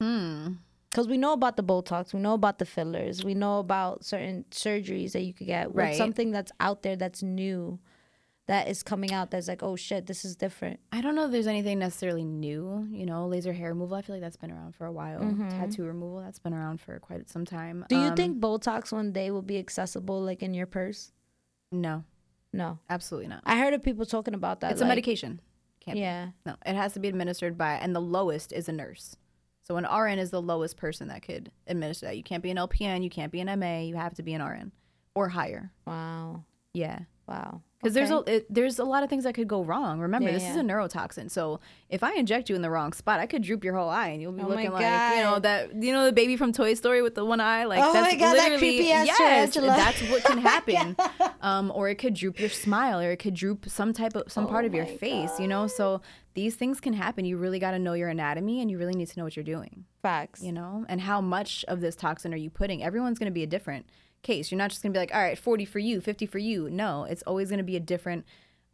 hmm. Because we know about the Botox, we know about the fillers, we know about certain surgeries that you could get. What's Right. something that's out there that's new, that is coming out that's like, oh shit, this is different. I don't know if there's anything necessarily new. You know, laser hair removal. I feel like that's been around for a while. Tattoo removal. That's been around for quite some time. Mm-hmm. Do you Um, think Botox one day will be accessible, like in your purse? No, No, absolutely not. I heard of people talking about that. It's a medication. Can't be. Yeah. No, it has to be administered by, and the lowest is a nurse. So an RN is the lowest person that could administer that. You can't be an LPN, you can't be an MA, you have to be an RN or higher. Wow. Yeah. Wow. Because there's a it, there's a lot of things that could go wrong. Remember, Yeah, this is a neurotoxin. So if I inject you in the wrong spot, I could droop your whole eye, and you'll be Oh looking like you know that you know the baby from Toy Story with the one eye. Like Oh that's my God, that literally creepy ass yes, tarantula. that's what can [LAUGHS] happen. um, or it could droop your smile, or it could droop some type of some part Oh of your face. You know, so these things can happen. You really got to know your anatomy, and you really need to know what you're doing. Facts. You know, and how much of this toxin are you putting? Everyone's going to be a different case. You're not just going to be like, all right, 40 for you, 50 for you. No, it's always going to be a different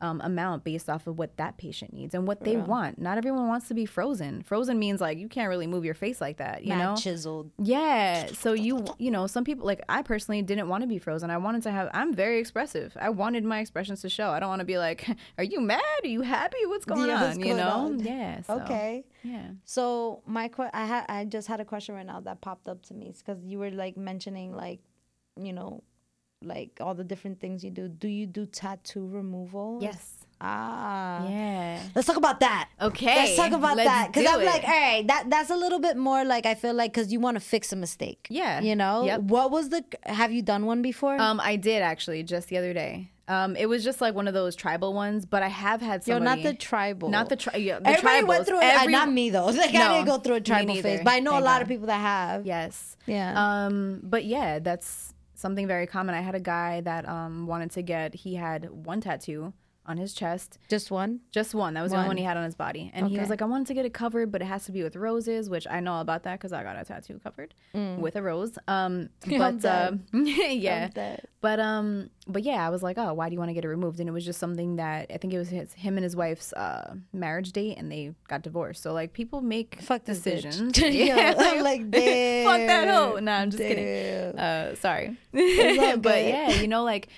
um, amount based off of what that patient needs and what they want. Not everyone wants to be frozen. Frozen means like you can't really move your face like that, you Mad know? chiseled. Yeah. So you you know, some people like I personally didn't want to be frozen. I wanted to have I'm very expressive. I wanted my expressions to show. I don't want to be like, [LAUGHS] Are you mad? Are you happy? What's going Yeah, what's on? you going know? on? Yeah. so, Okay. Yeah. So my que- I had I just had a question right now that popped up to me because you were like mentioning like, you know, like all the different things you do. Do you do tattoo removal? Yes. Ah. Yeah. Let's talk about that. Okay. Let's talk about let's that because I'm it. like, all right, that that's a little bit more like I feel like because you want to fix a mistake. Yeah. You know. Yep. What was the? Have you done one before? Um, I did actually just the other day. Um, it was just like one of those tribal ones, but I have had some Yo, not the tribal. Not the, tribal. yeah, Everybody went through it. Every- uh, not me though. [LAUGHS] Like I No, didn't go through a tribal phase, but I know a lot God. of people that have. Yes. Yeah. Um, but yeah, that's something very common. I had a guy that um wanted to get. He had one tattoo on his chest, Just one. just one. That was the only One. he had on his body, and he was like, "I wanted to get it covered, but it has to be with roses," which I know about that because I got a tattoo covered with a rose. Um, [LAUGHS] Mm. I'm but uh, [LAUGHS] yeah, I'm dead. but um, but yeah, I was like, oh, why do you want to get it removed? And it was just something that I think it was his, him and his wife's uh marriage date, and they got divorced. So like people make Fuck this bitch. decisions. [LAUGHS] Yeah, I'm like, fuck that hoe. damn, Nah, I'm just damn. kidding. Uh, sorry, all but good. yeah, you know, like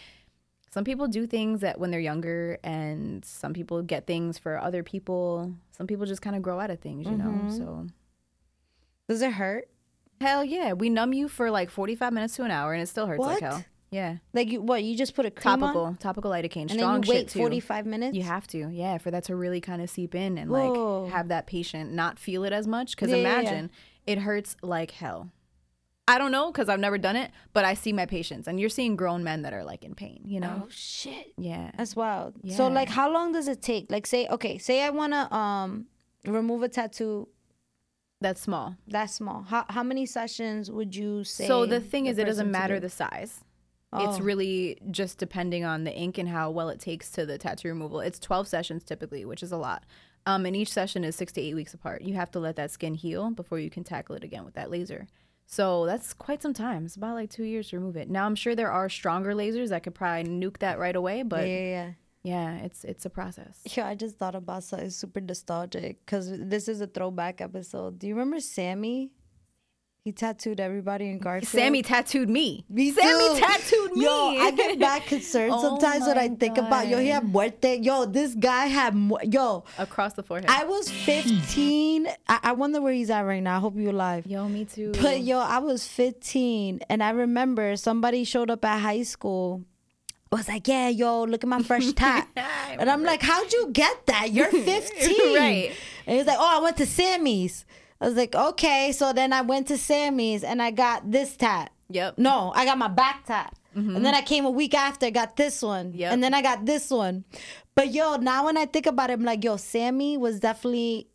some people do things that when they're younger, and some people get things for other people. Some people just kind of grow out of things, you Mm-hmm. know. So Does it hurt? hell yeah, we numb you for like 45 minutes to an hour, and it still hurts like hell. Yeah, Like you, what? You just put a cream topical, on, topical lidocaine, and strong then you wait shit too. 45 minutes. You have to, yeah, for that to really kind of seep in and Whoa. like have that patient not feel it as much. Because Yeah, yeah, yeah. imagine it hurts like hell. I don't know because I've never done it, but I see my patients, and you're seeing grown men that are like in pain. You know? Oh shit. Yeah. That's wild. So like, how long does it take? Like, say, okay, say I wanna um remove a tattoo That's small. That's small. How how many sessions would you say? So the thing is, it doesn't matter do? the size. Oh. It's really just depending on the ink and how well it takes to the tattoo removal. It's 12 sessions typically, which is a lot. Um, and each session is six to eight weeks apart. You have to let that skin heal before you can tackle it again with that laser. So that's quite some time. It's about like two years to remove it. Now I'm sure there are stronger lasers that could probably nuke that right away, but Yeah, yeah, yeah, yeah. it's it's a process. Yeah, I just thought about something super nostalgic because this is a throwback episode. Do you remember Sammy? He tattooed everybody in Garfield. Sammy tattooed me. Me Sammy too. tattooed me. Yo, I get back concerned [LAUGHS] Oh sometimes when I think about yo. He had muerte. Yo, this guy had mu- yo. across the forehead. I was 15. I, I wonder where he's at right now. I hope you're alive. Yo, me too. But yo, I was 15 and I remember somebody showed up at high school. Was like, yeah, yo, look at my fresh [LAUGHS] tat. And I'm like, how'd you get that? You're [LAUGHS] 15. Right. And he's like, oh, I went to Sammy's. I was like, okay. So then I went to Sammy's and I got this tat. Yep. No, I got my back tat. Mm-hmm. And then I came a week after, got this one. Yep. And then I got this one. But yo, now when I think about it, I'm like, yo, Sammy was definitely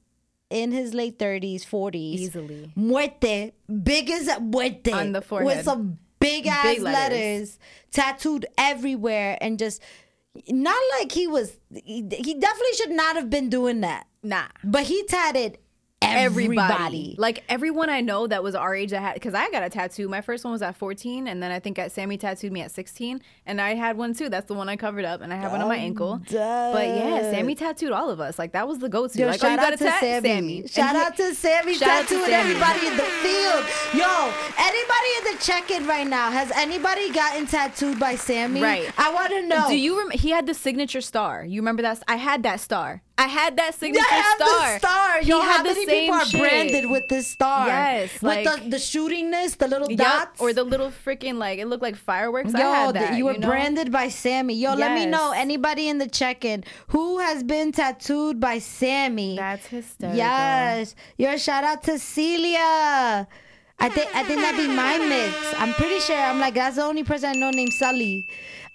in his late 30s, 40s. Easily. Muerte. Big as muerte. On the forehead. With some big ass Big letters. letters. tattooed everywhere and just not like he was he, he definitely should not have been doing that. Nah. But he tatted everybody. Everybody. Like everyone I know that was our age that had because I got a tattoo. My first one was at 14, and then I think at Sammy tattooed me at 16, and I had one too. That's the one I covered up, and I have one on my ankle. But yeah. Sammy tattooed all of us. Like that was the go-to. Yo, like, oh, you shout got out a to tat? Sammy. Sammy. And Shout he- out to Sammy Shout out to tattooing Sammy. everybody in the field. Yo, anybody in the check-in right now, has anybody gotten tattooed by Sammy? Right. I want to know. Do you remember? He had the signature star. You remember that? I had that star. I had that signature I have star. the star. He Yo, had how the many same people are shit. branded with this star? Yes, with like- the, the shootingness, the little Yup, dots, or the little freaking like it looked like fireworks. I Yo, had th- that. you were know? branded by Sammy. Yo, let me know anybody in the check-in who has been tattooed by Sammy. That's hysterical. Yes. your shout out to Celia. I think I think that'd be my mix. I'm pretty sure. I'm like that's the only person I know named Sully.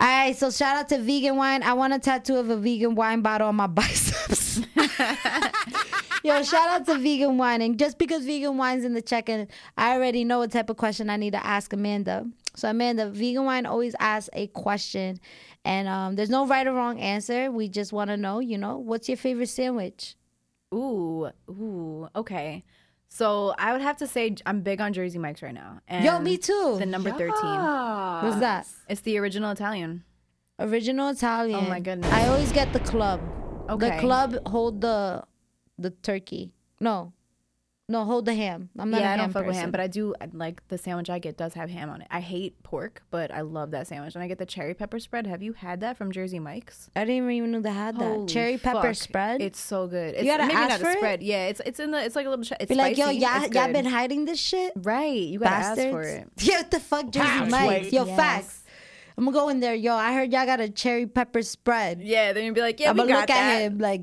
All right, so shout out to vegan wine. I want a tattoo of a vegan wine bottle on my [LAUGHS] biceps. [LAUGHS] Yo, shout out to vegan wine. And just because vegan wine's in the check-in, I already know what type of question I need to ask Amanda. So Amanda, vegan wine always asks a question, and um, there's no right or wrong answer. We just want to know, you know, what's your favorite sandwich? Ooh, ooh, okay. So I would have to say I'm big on Jersey Mike's right now. And Yo, me too. The number thirteen. What's that? It's the original Italian. Original Italian. Oh my goodness. I always get the club. Okay. The club hold the the turkey. No. No, hold the ham. I'm not yeah, a I ham don't fuck with ham, but I do uh, like the sandwich I get does have ham on it. I hate pork, but I love that sandwich. And I get the cherry pepper spread. Have you had that from Jersey Mike's? I didn't even know they had that. Holy Cherry pepper fuck. spread. It's so good. It's, gotta maybe ask not for a it? Yeah, it's it's in the it's like a little. Ch- it's Be like, yo, y'all, It's y'all been hiding this shit? right. You gotta Bastards. ask for it. [LAUGHS] Yeah, what the fuck, Jersey Facts. Mike's? Yo, Yes. facts. I'm gonna go in there. Yo, I heard y'all got a cherry pepper spread. Yeah, then you'd be like, yeah, I'm we gonna got look that. at him like,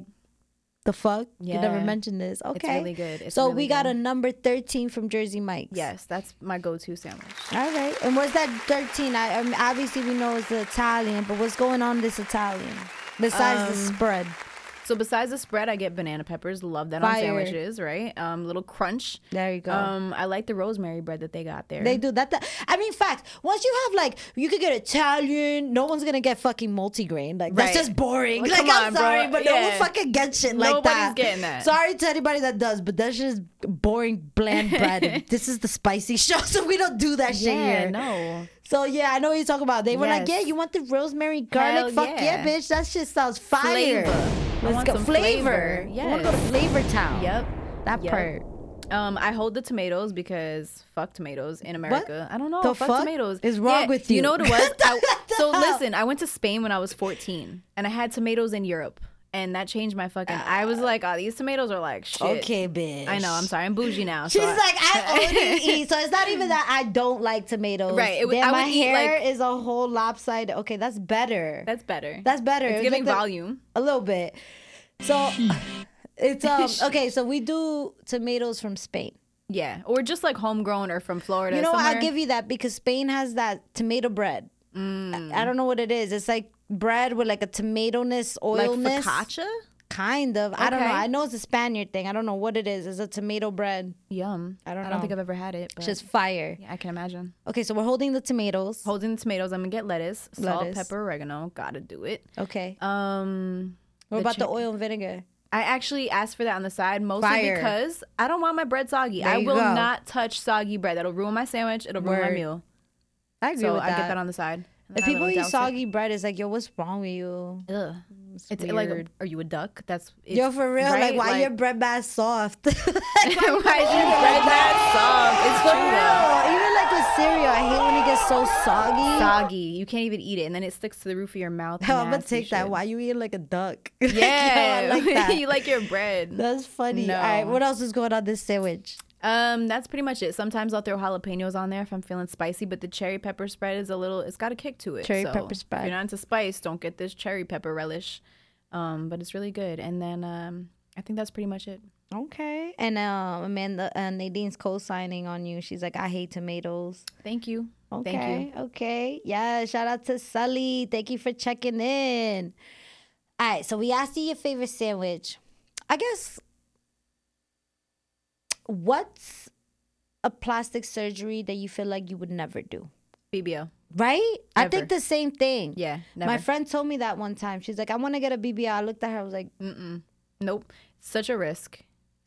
the fuck? You never mentioned this. Okay. really good. It's so really we got good. a number 13 from Jersey Mike's. Yes, that's my go-to sandwich. All right. And what's that 13? I, I mean, obviously we know it's the Italian, but what's going on this Italian besides the Um, spread? So besides the spread, I get banana peppers. Love that Fire. on sandwiches, right? Um, little crunch. There you go. Um, I like the rosemary bread that they got there. They do that, that. I mean, fact. Once you have like, you could get Italian. No one's gonna get fucking multigrain. Like that's Right. just boring. Like, Like, I'm on, bro. sorry, but no one fucking gets shit like Nobody's that. getting that. Sorry to anybody that does, but that's just boring, bland bread. [LAUGHS] this is the spicy [LAUGHS] show, so we don't do that shit yeah, here. no. So yeah, I know what you're talking about. They were like, yeah, you want the rosemary garlic? Hell Fuck yeah. yeah. bitch. That shit sounds fire. Flavor. Let's want go some flavor. flavor. To go to Flavor Town. Yep. That Yep. part. Um, I hold the tomatoes because fuck tomatoes in America. I don't know. The fuck, fuck tomatoes. is wrong with you? You know what it was? [LAUGHS] I, so listen, I went to Spain when I was 14, and I had tomatoes in Europe, and that changed my fucking. I was like, oh, these tomatoes are like shit. Okay, bitch. I know. I'm sorry. I'm bougie now. [LAUGHS] She's so like, I [LAUGHS] only eat. So it's not even that I don't like tomatoes. Right, it would- Damn, my hair like- is a whole lopsided. Okay, that's better. That's better. That's better. It's It's giving like the- volume. a little bit. So [LAUGHS] it's um okay. So we do tomatoes from Spain. Yeah, or just like homegrown or from Florida. You know. I'll give you that because Spain has that tomato bread. Mm. I, I don't know what it is. It's like bread with like a tomato-ness, like oilness. focaccia. Kind of. I don't know. I know it's a Spaniard thing. I don't know what it is. It's a tomato bread. Yum. I don't I don't think. I've ever had it. But It's just fire. yeah, I can imagine. Okay, so we're holding the tomatoes. Holding the tomatoes, I'm gonna get lettuce, salt, Lettuce. pepper, oregano. Gotta do it. Okay. Um, what the about the oil and vinegar? I actually asked for that on the side mostly Fire. because I don't want my bread soggy. There I will go. not touch soggy bread. That'll ruin my sandwich. It'll ruin my meal. I agree So with I that. get that on the side. If people eat it. soggy bread, it's like, yo, what's wrong with you? Ugh. It's, It's like, are you a duck? That's yo, for real, right? [LAUGHS] like, why your bread that soft? like, why is your bread that soft? It's For real, even like with cereal, I hate when it gets so soggy. Soggy. You can't even eat it, and then it sticks to the roof of your mouth. Hell, [LAUGHS] I'm gonna take that. Why you eating like a duck? [LAUGHS] Like, yo, Yeah, I like that. you like your bread. That's funny. No. All right, what else is going on this sandwich? Um, that's pretty much it. Sometimes I'll throw jalapenos on there if I'm feeling spicy, but the cherry pepper spread is a little. It's got a kick to it. Cherry so pepper spread. If you're not into spice, don't get this cherry pepper relish. Um, but it's really good. And then um, I think that's pretty much it. Okay. And uh, Amanda uh, Nadine's co-signing on you. She's like, I hate tomatoes. Thank you. Okay. Thank you. Okay. Yeah. Shout out to Sully. Thank you for checking in. All right. So we asked you your favorite sandwich. I guess what's a plastic surgery that you feel like you would never do? BBL. Right? I think the same thing. Yeah, never. My friend told me that one time. She's like, I want to get a BBL. I looked at her. I was like, Nope. Such a risk.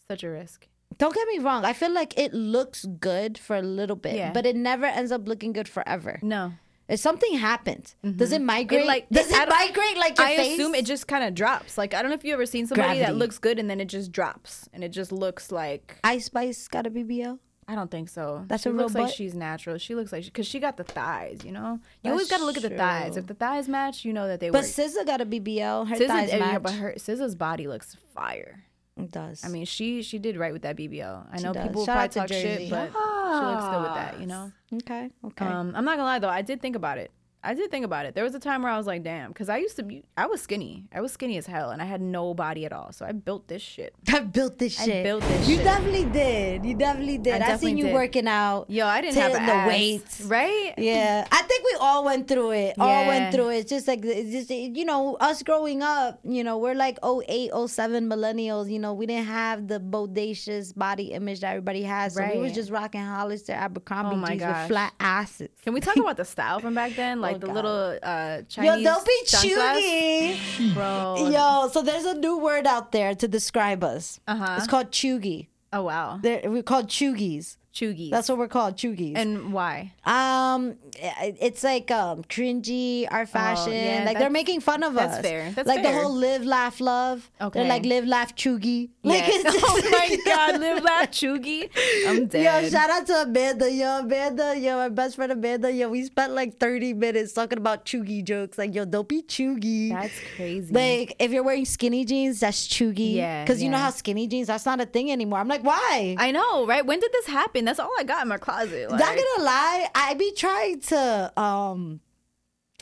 Such a risk. don't get me wrong. I feel like it looks good for a little bit, Yeah. but it never ends up looking good forever. No. If something happens, does it mm-hmm. migrate? It, like does it migrate like your I face? assume it just kind of drops. Like I don't know if you ever seen somebody Gravity. that looks good and then it just drops and it just looks like Ice Spice got a BBL. I don't think so. That's she a real looks like she's natural. She looks like because she got the thighs. You know, you That's always got to look at the thighs. If the thighs match, you know that they But work. SZA got a BBL. Her SZA, thighs yeah, match. but her SZA's body looks fire. It does. I mean, she she did right with that BBL. I She know does. people will Shout probably talk Jersey. shit, but she looks good with that. You know. okay, okay. Um, I'm not gonna lie though, I did think about it. I did think about it. There was a time where I was like, damn, because I used to be, I was skinny. I was skinny as hell, and I had no body at all. So I built this shit. [LAUGHS] I built this I shit. built this You shit. definitely did. You definitely did. I, seen you did. working out. Yo, I didn't have the ass, weights. right? Yeah, I think we all went through it. All went through it. It's just like it's just you know us growing up. You know we're like 08, 07 millennials. You know we didn't have the bodacious body image that everybody has. So we was just rocking Hollister, Abercrombie Oh my jeans with flat asses. Can we talk about [LAUGHS] the style from back then, like Oh, the God. little uh, Yo, Chinese? don't be chanclas? chuggy. [LAUGHS] bro. Yo, so there's a new word out there to describe us. Uh-huh. It's called chuggy. Oh wow, They're, we're called chuggies. Chuggies. That's what we're called, chuggies. and why? Um, it's like um cringy, our fashion. Oh, yeah, like they're making fun of that's us. That's fair. That's fair. like the whole live, laugh, love. Okay. They're like live, laugh, chuggy. Like Yeah. it's [LAUGHS] just oh my god, live laugh chuggy. I'm [LAUGHS] dead. Yo, shout out to Amanda. Yo, Amanda. Yo, my best friend Amanda. Yo, we spent like 30 minutes talking about chuggy jokes. Like, yo, don't be chuggy. That's crazy. like, if you're wearing skinny jeans, that's chuggy. Yeah, Because you know how skinny jeans, that's not a thing anymore. I'm like, why? I know, right? When did this happen? That's all I got in my closet. Like, Not gonna lie, I be trying to um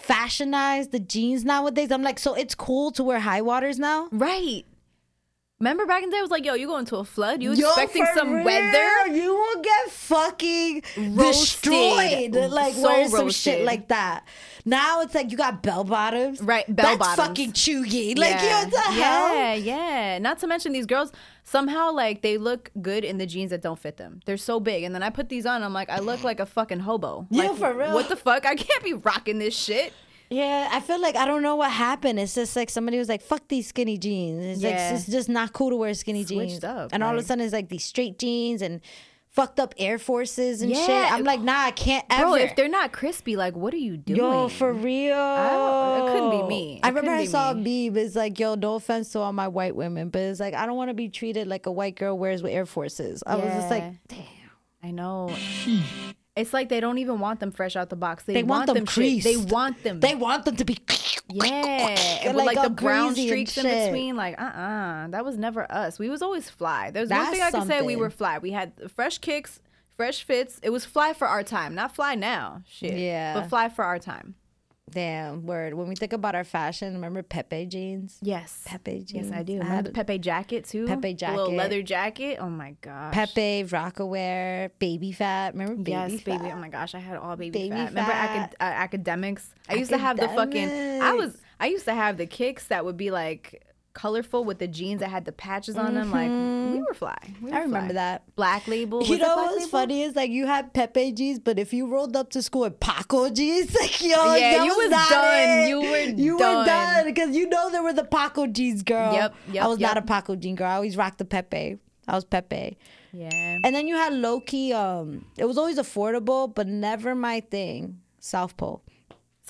fashionize the jeans nowadays. I'm like, so it's cool to wear high waters now. right. Remember back in the day, it was like, yo, you going to a flood? You Yo, expecting for some real, weather? You will get fucking Roasted. destroyed. Like So wearing some shit like that. Now it's like you got bell bottoms. Right, bell That's bottoms. fucking chuggy. Like, yeah. yo, what the hell? Yeah, yeah. Not to mention these girls somehow like they look good in the jeans that don't fit them. They're so big, and then I put these on. I'm like, I look like a fucking hobo. Yeah, like, for real. What the fuck? I can't be rocking this shit. Yeah, I feel like I don't know what happened. It's just like somebody was like, "Fuck these skinny jeans." It's Yeah. like it's just not cool to wear skinny Switched jeans. up, and all of a sudden, it's like these straight jeans and fucked up Air Forces and shit. Yeah. I'm like, nah, I can't ever. Bro, if they're not crispy, like, what are you doing? Yo, for real. don't- it couldn't be me. I remember I saw me. a meme. It's like, yo, no offense to all my white women, but it's like I don't want to be treated like a white girl wears with Air Forces. I was just like, damn. I know. [SIGHS] [LAUGHS] It's like they don't even want them fresh out the box. They, They want them shit- creased. They want them. They want them to be. yeah, and with like, like the brown streaks in between. Like, uh, uh that was never us. We was always fly. There's one thing I can say: we were fly. We had fresh kicks, fresh fits. It was fly for our time, not fly now. Shit. Yeah. but fly for our time. Damn, word. When we think about our fashion, remember Pepe jeans? Yes, Pepe jeans. Yes, I do. I had- the Pepe jacket too? Pepe The little jacket. leather jacket. Oh my gosh. Pepe, Rocawear, Baby Phat. Remember Baby Yes, Fat? baby. Oh my gosh, I had all baby, Baby Phat. Remember acad- uh, academics? I used to have the fucking. I was. I used to have the kicks that would be like colorful with the jeans that had the patches on them. Like we were fly. We Mm-hmm. I remember fly. that. Black label. You Was it know what's Label? funny is like you had Pepe jeans, but if you rolled up to school with Paco jeans, [LAUGHS] like yo, Yeah, you was done. it. You were you were done. done because you know there were the Paco jeans, girl. Yep, yep, I was not a. Paco jean girl. I always rocked the Pepe. I was Pepe. Yeah. And then you had low key. Um, it was always affordable, but never my thing. South Pole.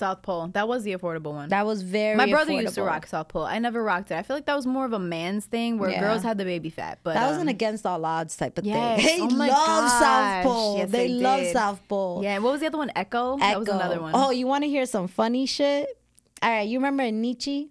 South Pole. That was the affordable one. That was very. My brother used to rock South Pole. I never rocked it. I feel like that was more of a man's thing where Yeah. girls had the Baby Phat. But That was um, an against all odds type of yes. thing. [LAUGHS] They Oh love South. Pole. Yes, they, they love. South Pole. Yeah. What was the other one? Ecko. That was another one. Oh, you want to hear some funny shit? All right, you remember Nietzsche?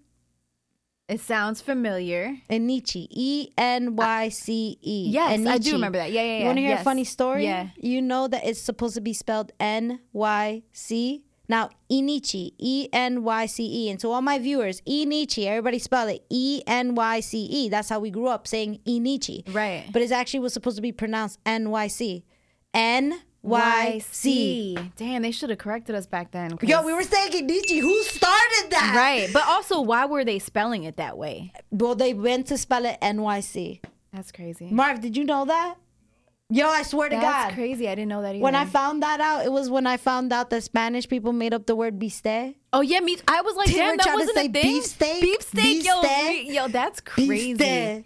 It sounds familiar. Enyce, E N Y C E. Yes, I do remember that. Yeah, yeah, yeah. You want to hear a funny story? Yeah. You know that it's supposed to be spelled N Y C, Now, Enyce, E N Y C E. And so, all my viewers, Enyce, everybody spell it E N Y C E. That's how we grew up saying Enyce. Right. But it actually was supposed to be pronounced N Y C. N Y C. Damn, they should have corrected us back then. 'cause- Yo, we were saying Enyce. Who started that? right. But also, why were they spelling it that way? Well, they went to spell it N Y C. That's crazy. Marv, did you know that? Yo, I swear to God. That's crazy. I didn't know that either. When I found that out, it was when I found out that Spanish people made up the word biste. oh yeah, me. I was like, They damn, that wasn't say a thing. beefsteak, beefsteak, yo, beefsteak, yo, that's crazy.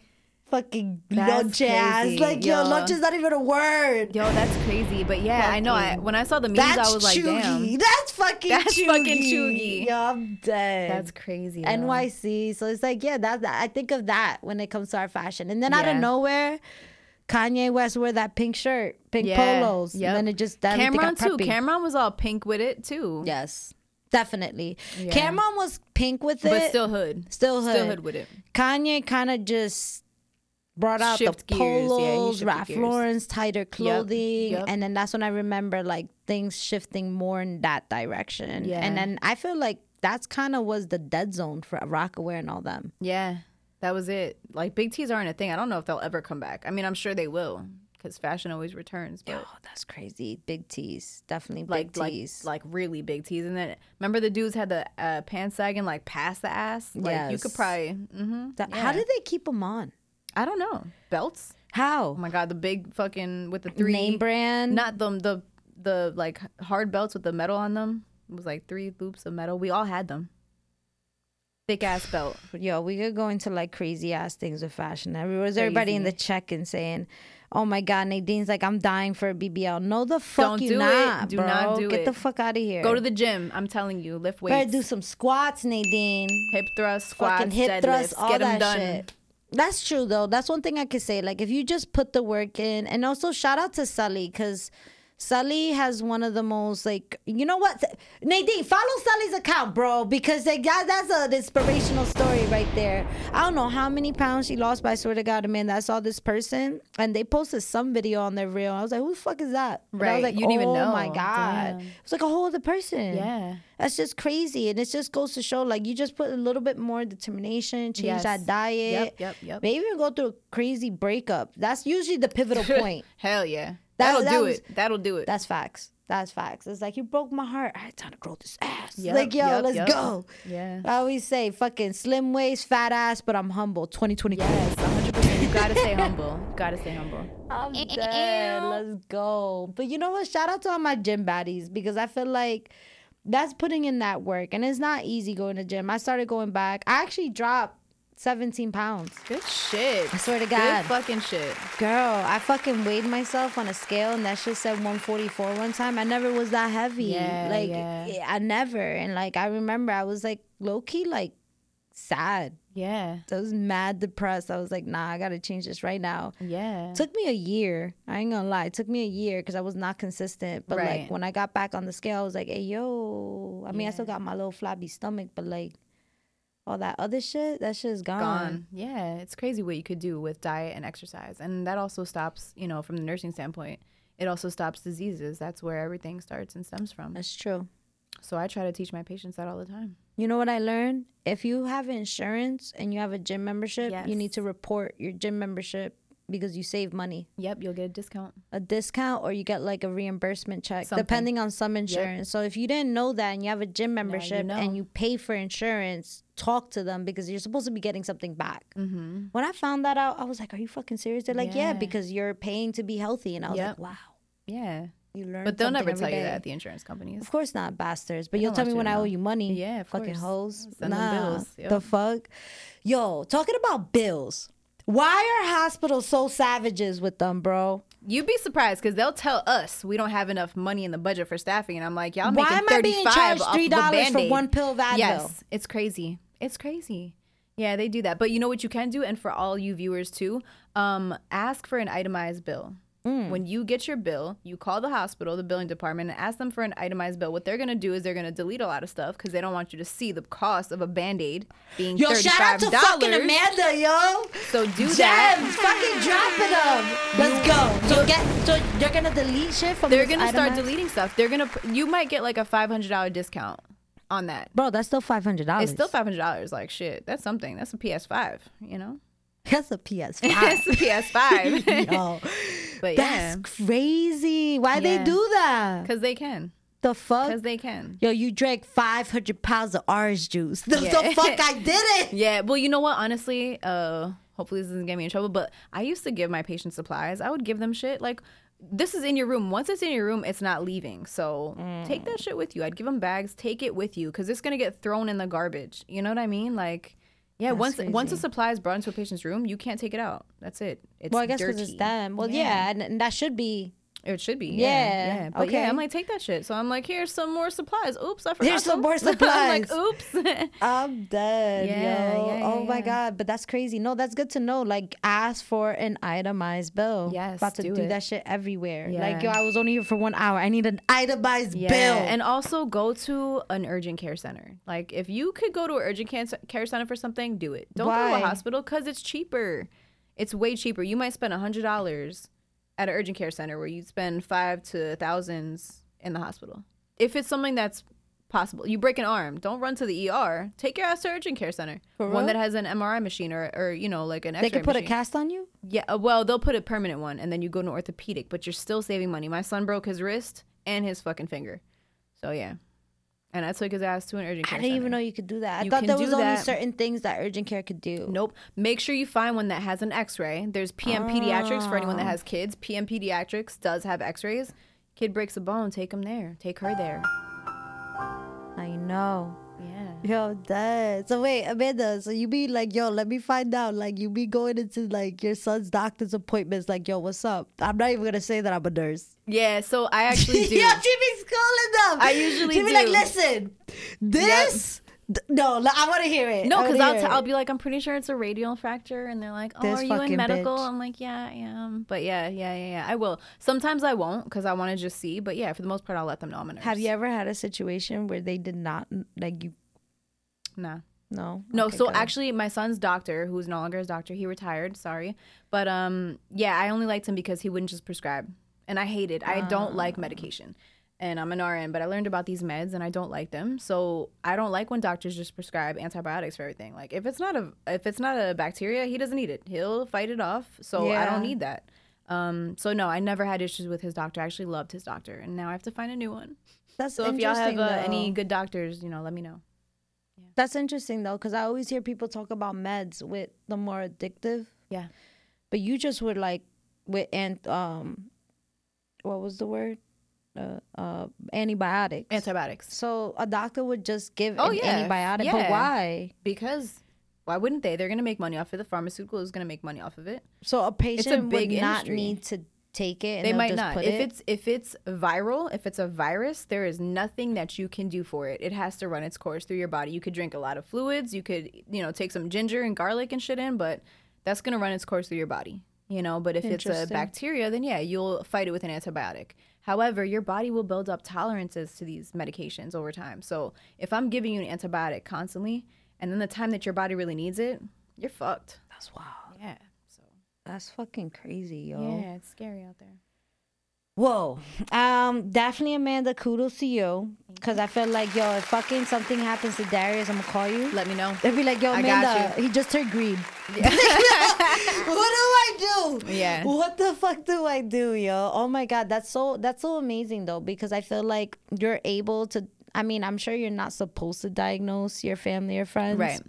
Fucking That's lunch ass. Like, yo, yo. lunch is not even a word. Yo, that's crazy. But yeah, I know. I, when I saw the memes, That's I was like, chuggy. damn, That's fucking That's chuggy. fucking chuggy. Yo, I'm dead. that's crazy. yo. NYC. So it's like, yeah, that's that. I think of that when it comes to our fashion. And then out of nowhere, Kanye West wear that pink shirt, pink Yeah, polos. yep. And then it just that Cam'ron too. preppy. Cam'ron was all pink with it too. Yes, definitely. Yeah. Cam'ron was pink with it, but still hood. still hood. Still hood with it. Kanye kind of just brought out Shift the. Yeah, polos, shifted Ralph. Lauren's tighter clothing, yep. and then that's when I remember like things shifting more in that direction. Yeah. And then I feel like that's kind of was the dead zone for Rocawear and all them. Yeah, that was it. Like big tees aren't a thing. I don't know if they'll ever come back. I mean, I'm sure they will because fashion always returns. But Oh, that's crazy. Big tees, definitely big like like tees. like really big tees. And then remember the dudes had the uh, pants sagging like past the ass. Like you could Yes. probably. hmm That- How did they keep them on? I don't know belts. How? Oh my god, the big fucking with the three Name brand. Not them the the like hard belts with the metal on them. It was like three loops of metal. We all had them. Thick ass belt. Yo, we could go into like crazy ass things with fashion. Everyone's everybody in the check and saying, "Oh my God, Nadine's like I'm dying for a BBL." No, the fuck Don't you do it. not, Do bro. not do Get it. the fuck out of here. Go to the gym. I'm telling you, lift Better weights. do some squats, Nadine. hip thrust, squats, Fucking hip thrust, all get that done. shit. That's true though. That's one thing I could say. Like if you just put the work in, and also shout out to Sully because Sully has one of the most like you know what Nadine follow Sally's account, bro, because they got that's an inspirational story right there. I don't know how many pounds she lost, but I swear to God, man, I saw this person and they posted some video on their reel. I was like, who the fuck is that? And I was like, You didn't even oh know. my God, Damn. it's like a whole other person. Yeah. That's just crazy. And it just goes to show like you just put a little bit more determination, change Yes. that diet. Yep, yep, yep. Maybe even go through a crazy breakup. That's usually the pivotal [LAUGHS] point. Hell yeah. That- That'll that do was- it. That'll do it. That's facts. That's facts. It's like you broke my heart. I had time to grow this ass. Yep, like, yo, yep, let's yep. go. Yeah. I always say fucking slim waist, fat ass, but I'm humble. 2023. Yes, 100%. You gotta stay humble. You gotta stay humble. I'm dead. Let's go. But you know what? Shout out to all my gym baddies because I feel like that's putting in that work. And it's not easy going to gym. I started going back. I actually dropped 17 pounds. Good shit. I swear to God. Good fucking shit. Girl, I fucking weighed myself on a scale and that shit said 144 one time. I never was that heavy. Yeah, like yeah. I never. And like I remember I was like low key like sad. Yeah. I was mad depressed. I was like, nah, I gotta change this right now. Yeah. took me a year. I ain't gonna lie. It took me a year because I was not consistent. But like when I got back on the scale, I was like, hey yo. I mean, I still got my little flabby stomach, but like all that other shit, that shit is gone. Gone. Yeah. It's crazy what you could do with diet and exercise. And that also stops, you know, from the nursing standpoint, it also stops diseases. That's where everything starts and stems from. That's true. So I try to teach my patients that all the time. You know what I learned? If you have insurance and you have a gym membership, you need to report your gym membership because you save money. Yep, you'll get a discount. A discount or you get like a reimbursement check, Something. depending on some insurance. So if you didn't know that and you have a gym membership know. and you pay for insurance, talk to them because you're supposed to be getting something back. Mm-hmm. When I found that out, I was like, "Are you fucking serious?" They're like, "Yeah, Yeah. because you're paying to be healthy." And I was Yep. like, "Wow, Yeah. you learn." But they'll never tell you day." that, the insurance companies. Of course not, bastards. But They you'll tell me when I owe you money. Yeah, fucking course. hoes. Send them nah, bills, yep. the fuck. Yo, talking about bills. Why are hospitals so savages with them, bro? You'd be surprised because they'll tell us we don't have enough money in the budget for staffing, and I'm like, y'all Why making being 35 charged off three dollars for one pill of Advil? Yes, it's crazy. It's crazy. Yeah, they do that. But you know what you can do, and for all you viewers too, um, ask for an itemized bill. Mm. When you get your bill, you call the hospital, the billing department, and ask them for an itemized bill. What they're gonna do is they're gonna delete a lot of stuff because they don't want you to see the cost of a band aid being Yo, thirty shout out to fucking. Amanda, yo. So do that. Gems, fucking dropping them. Let's go. So get so they're gonna delete shit from. They're gonna start deleting stuff. They're gonna. You might get like a five hundred dollar discount on that. Bro, that's still five hundred dollars. It's still five hundred dollars. Like shit, that's something. That's a PS Five. You know, [LAUGHS] [LAUGHS] [LAUGHS] That's a PS5. it's a PS Five. Yo, but yeah, that's crazy. Why they do that? because they can. The fuck? Because they can. Yo, you drank 500 pounds of orange juice. The, Yeah. the fuck I did it. Yeah. Well, you know what? Honestly, uh, hopefully this doesn't get me in trouble. But I used to give my patients supplies. I would give them shit like. This is in your room. Once it's in your room, it's not leaving. So take that shit with you. I'd give them bags. Take it with you because it's gonna get thrown in the garbage. You know what I mean? Like, yeah. That's once once a crazy. supply is brought into a patient's room, you can't take it out. That's it. It's Well, I guess because it's them. Well, yeah, and, and that should be. It should be. Yeah, Yeah. yeah. But okay. yeah, I'm like, take that shit. So I'm like, here's some more supplies. Oops, I forgot. Here's some more supplies. [LAUGHS] I'm like, oops. [LAUGHS] I'm dead, Yeah, yo. yeah, oh my god, but that's crazy. No, that's good to know. Like, ask for an itemized bill. Yes, about to do, do that shit everywhere. Like, yo, I was only here for one hour. I need an itemized yeah. bill. And also go to an urgent care center. Like if you could go to an urgent care center for something, do it. Don't go to a hospital because it's cheaper. It's way cheaper. You might spend a hundred dollars at an urgent care center where you spend five to thousands in the hospital. If it's something that's possible, you break an arm, don't run to the ER. Take your ass to urgent care center. For One real? that has an MRI machine or, or you know like an they X-ray could put a machine. cast on you. Yeah, uh, well, they'll put a permanent one, and then you go to orthopedic, but you're still saving money. My son broke his wrist and his fucking finger, so yeah. And I took his ass to an urgent care. I didn't even know you could do that. I You thought there was only that. certain things that urgent care could do. Nope. Make sure you find one that has an X-ray. There's PM Pediatrics for anyone that has ah. kids. PM Pediatrics does have X-rays. Kid breaks a bone, take him there. Take her there. I know. Yo, dead. So wait, Amanda. So you be like, yo, let me find out. Like you be going into like your son's doctor's appointments. Like, yo, what's up? I'm not even gonna say that I'm a nurse. Yeah. So I [LAUGHS] actually do. she be schooling them. I usually she be like, listen, this. th- no, I want to hear it. No, because I'll, t-. I'll be like, I'm pretty sure it's a radial fracture, and they're like, Oh, This are you in medical? bitch. I'm like, Yeah, I am. But yeah, yeah, yeah, yeah. I will. Sometimes I won't because I want to just see. But yeah, for the most part, I'll let them know I'm a nurse. Have you ever had a situation where they did not like you? Nah. No. No, Okay, so good. actually, my son's doctor, who's no longer his doctor, he retired. Sorry, but um, yeah, I only liked him because he wouldn't just prescribe, and I hated. I don't like medication, and I'm an RN, but I learned about these meds, and I don't like them. So I don't like when doctors just prescribe antibiotics for everything. Like if it's not a if it's not a bacteria, he doesn't need it. He'll fight it off. So I don't need that. Um, so no, I never had issues with his doctor. I actually loved his doctor, and now I have to find a new one. that's So if y'all have uh, any good doctors, you know, let me know. That's interesting though, because I always hear people talk about meds with the more addictive. Yeah. But you just were like with and um, what was the word? Uh, uh, antibiotics. Antibiotics. so a doctor would just give Oh, an yeah. antibiotic, but why? Because why wouldn't they? They're gonna make money off of it. The pharmaceutical is gonna make money off of it. So a patient big would not industry. need to take it. And they might just not. Put If it. it's if it's viral, if it's a virus, there is nothing that you can do for it. It has to run its course through your body. You could drink a lot of fluids. You could you know take some ginger and garlic and shit in, but that's gonna run its course through your body. You know, but if it's a bacteria, then yeah, you'll fight it with an antibiotic. However, your body will build up tolerances to these medications over time. So if I'm giving you an antibiotic constantly, and then the time that your body really needs it, you're fucked. that's wild. Yeah. So That's fucking crazy, yo. yeah, it's scary out there. Whoa. Um, definitely Amanda, kudos to you. Cause I feel like yo, if fucking something happens to Darius, I'm gonna call you. Let me know. They'd be like, yo, I Amanda, he just turned green. [LAUGHS] [LAUGHS] what do I do? Yeah. What the fuck do I do, yo? Oh my god, that's so that's so amazing though, because I feel like you're able to I mean, I'm sure you're not supposed to diagnose your family or friends. Right.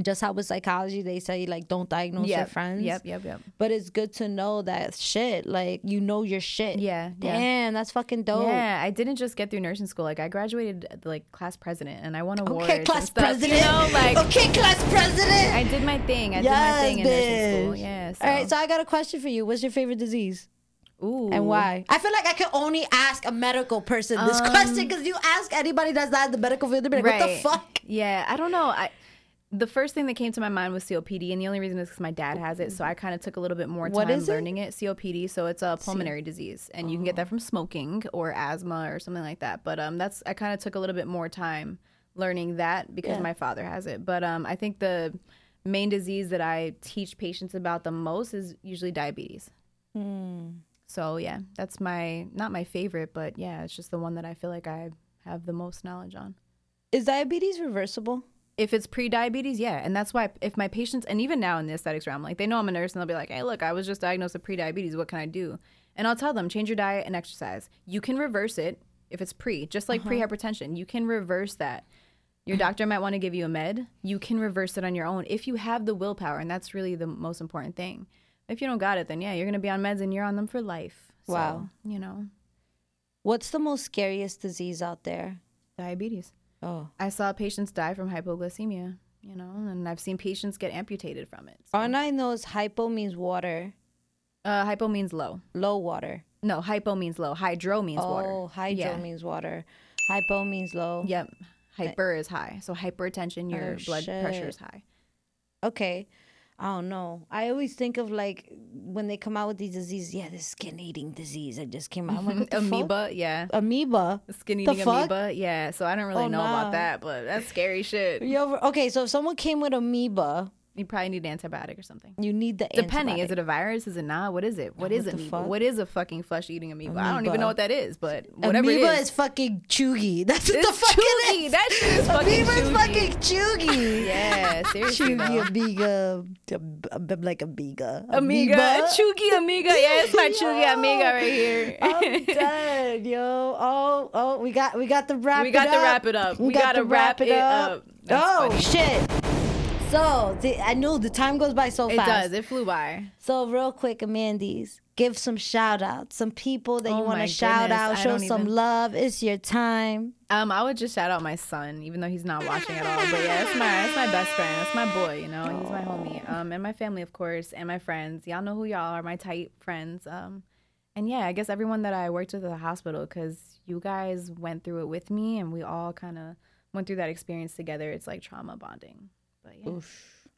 Just how with psychology they say like don't diagnose your friends. Yep, yep, yep. But it's good to know that shit, like you know your shit. Yeah, yeah. Damn, that's fucking dope. Yeah, I didn't just get through nursing school. Like I graduated like class president, and I won awards. Okay, class stuff, president. You know, like okay, class president. I did my thing. I yes, did my thing in nursing school. bitch. Yeah. So. All right, so I got a question for you. What's your favorite disease Ooh. and why? I feel like I can only ask a medical person this um, question because you ask anybody that's not in the medical field, they'll be like, "What the fuck?" Yeah, I don't know. I the first thing that came to my mind was COPD, and the only reason is because my dad has it. So I kind of took a little bit more time What is it? learning it? COPD. So it's a pulmonary disease, and you can get that from smoking or asthma or something like that. But um, that's I kind of took a little bit more time learning that because Yeah. my father has it. But um, I think the main disease that I teach patients about the most is usually diabetes. Hmm. So yeah, that's my not my favorite, but yeah, it's just the one that I feel like I have the most knowledge on. Is diabetes reversible? If it's pre-diabetes, yeah, and that's why if my patients, and even now in the aesthetics realm, like they know I'm a nurse, and they'll be like, "Hey, look, I was just diagnosed with pre-diabetes. What can I do?" And I'll tell them, change your diet and exercise. You can reverse it if it's pre, just like uh-huh. pre-hypertension. You can reverse that. Your mm-hmm. doctor might want to give you a med. You can reverse it on your own if you have the willpower, and that's really the most important thing. If you don't got it, then yeah, you're gonna be on meds and you're on them for life. So, Wow. you know, What's the most scariest disease out there? diabetes. Oh. I saw patients die from hypoglycemia, you know, and I've seen patients get amputated from it. So- All I know hypo means water, Uh, hypo means low. low water. No, hypo means low. Hydro means oh, water. Oh, hydro Yeah. means water. Hypo means low. Yep. Hyper is high. So hypertension, your Oh, blood pressure is high. Okay. I don't know. I always think of like when they come out with these diseases. Yeah, this skin eating disease that just came out. Like, the [LAUGHS] fuck? amoeba, yeah. Amoeba. Skin eating amoeba, yeah. So I don't really Oh, know nah. about that, but that's scary shit. [LAUGHS] Okay, so if someone came with amoeba, You probably need an antibiotic or something. you need the Depending, is it a virus? Is it not? What is it? What What is amoeba? fuck? What is a fucking flesh eating amoeba? I don't even know what that is, but whatever amoeba is. is fucking chuggy. [LAUGHS] That's what It's the fuck it chuggy. is. That shit is fucking Amoeba is fucking chuggy. yeah, seriously. Chuggy though. amiga, like amiga, Amiga, Chugi Amiga. Yeah, it's my Chugi Amiga right here. I'm [LAUGHS] dead, yo. Oh, oh, we got, we got to wrap. We got to wrap it up. We got gotta to wrap it up. That's oh funny. shit. So the, I knew the time goes by so it fast. It does. It flew by. So real quick, Amandies, give some shout outs, some people that you Oh want to shout out, show some even- love. It's your time. Um, I would just shout out my son, even though he's not watching at all. But yeah, that's my that's my best friend. That's my boy. You know, he's my homie. Um, and my family, of course, and my friends. Y'all know who y'all are. My tight friends. Um, and yeah, I guess everyone that I worked with at the hospital, because you guys went through it with me, and we all kind of went through that experience together. It's like trauma bonding. But yeah,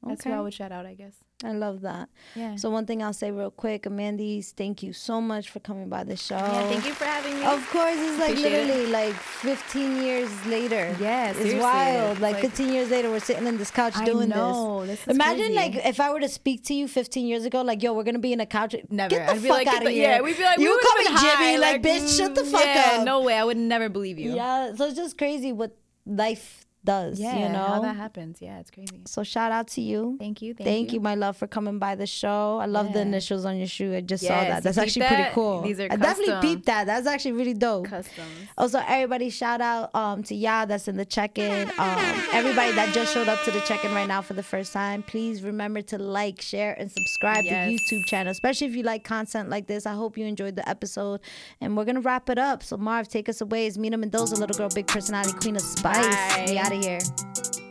that's who I would shout out. I guess. I love that. Yeah. So one thing I'll say real quick, Amandies, thank you so much for coming by the show. yeah. Thank you for having me. Of course, it's like Appreciate it. literally like 15 years later. Yeah, it's seriously, wild. Like, like- 15 years later, we're sitting in this couch I doing know, this. this is Imagine crazy. like if I were to speak to you 15 years ago, like, yo, we're gonna be in a couch. Never. Get the I'd be fuck like, out of here. Yeah, we'd be like, you we would call me Jimmy, like, bitch, shut the mm, fuck yeah, up. No way. I would never believe you. Yeah, so it's just crazy what life does. Yeah, you know. how that happens. Yeah, it's crazy. so shout out to you. Thank you. Thank, Thank, you. my love, for coming by the show. I love the initials on your shoe. I just saw that. That's actually pretty cool. These are I definitely custom. peeped that. That's actually really dope. Customs. Also, everybody shout out um, to y'all that's in the check-in. Um, everybody that just showed up to the check-in right now for the first time, please remember to like, share, and subscribe Yes. to YouTube channel, especially if you like content like this. I hope you enjoyed the episode, and we're gonna wrap it up. So Marv, take us away. It's Mina Mendoza, little girl, big personality, queen of spice. Bye out of here.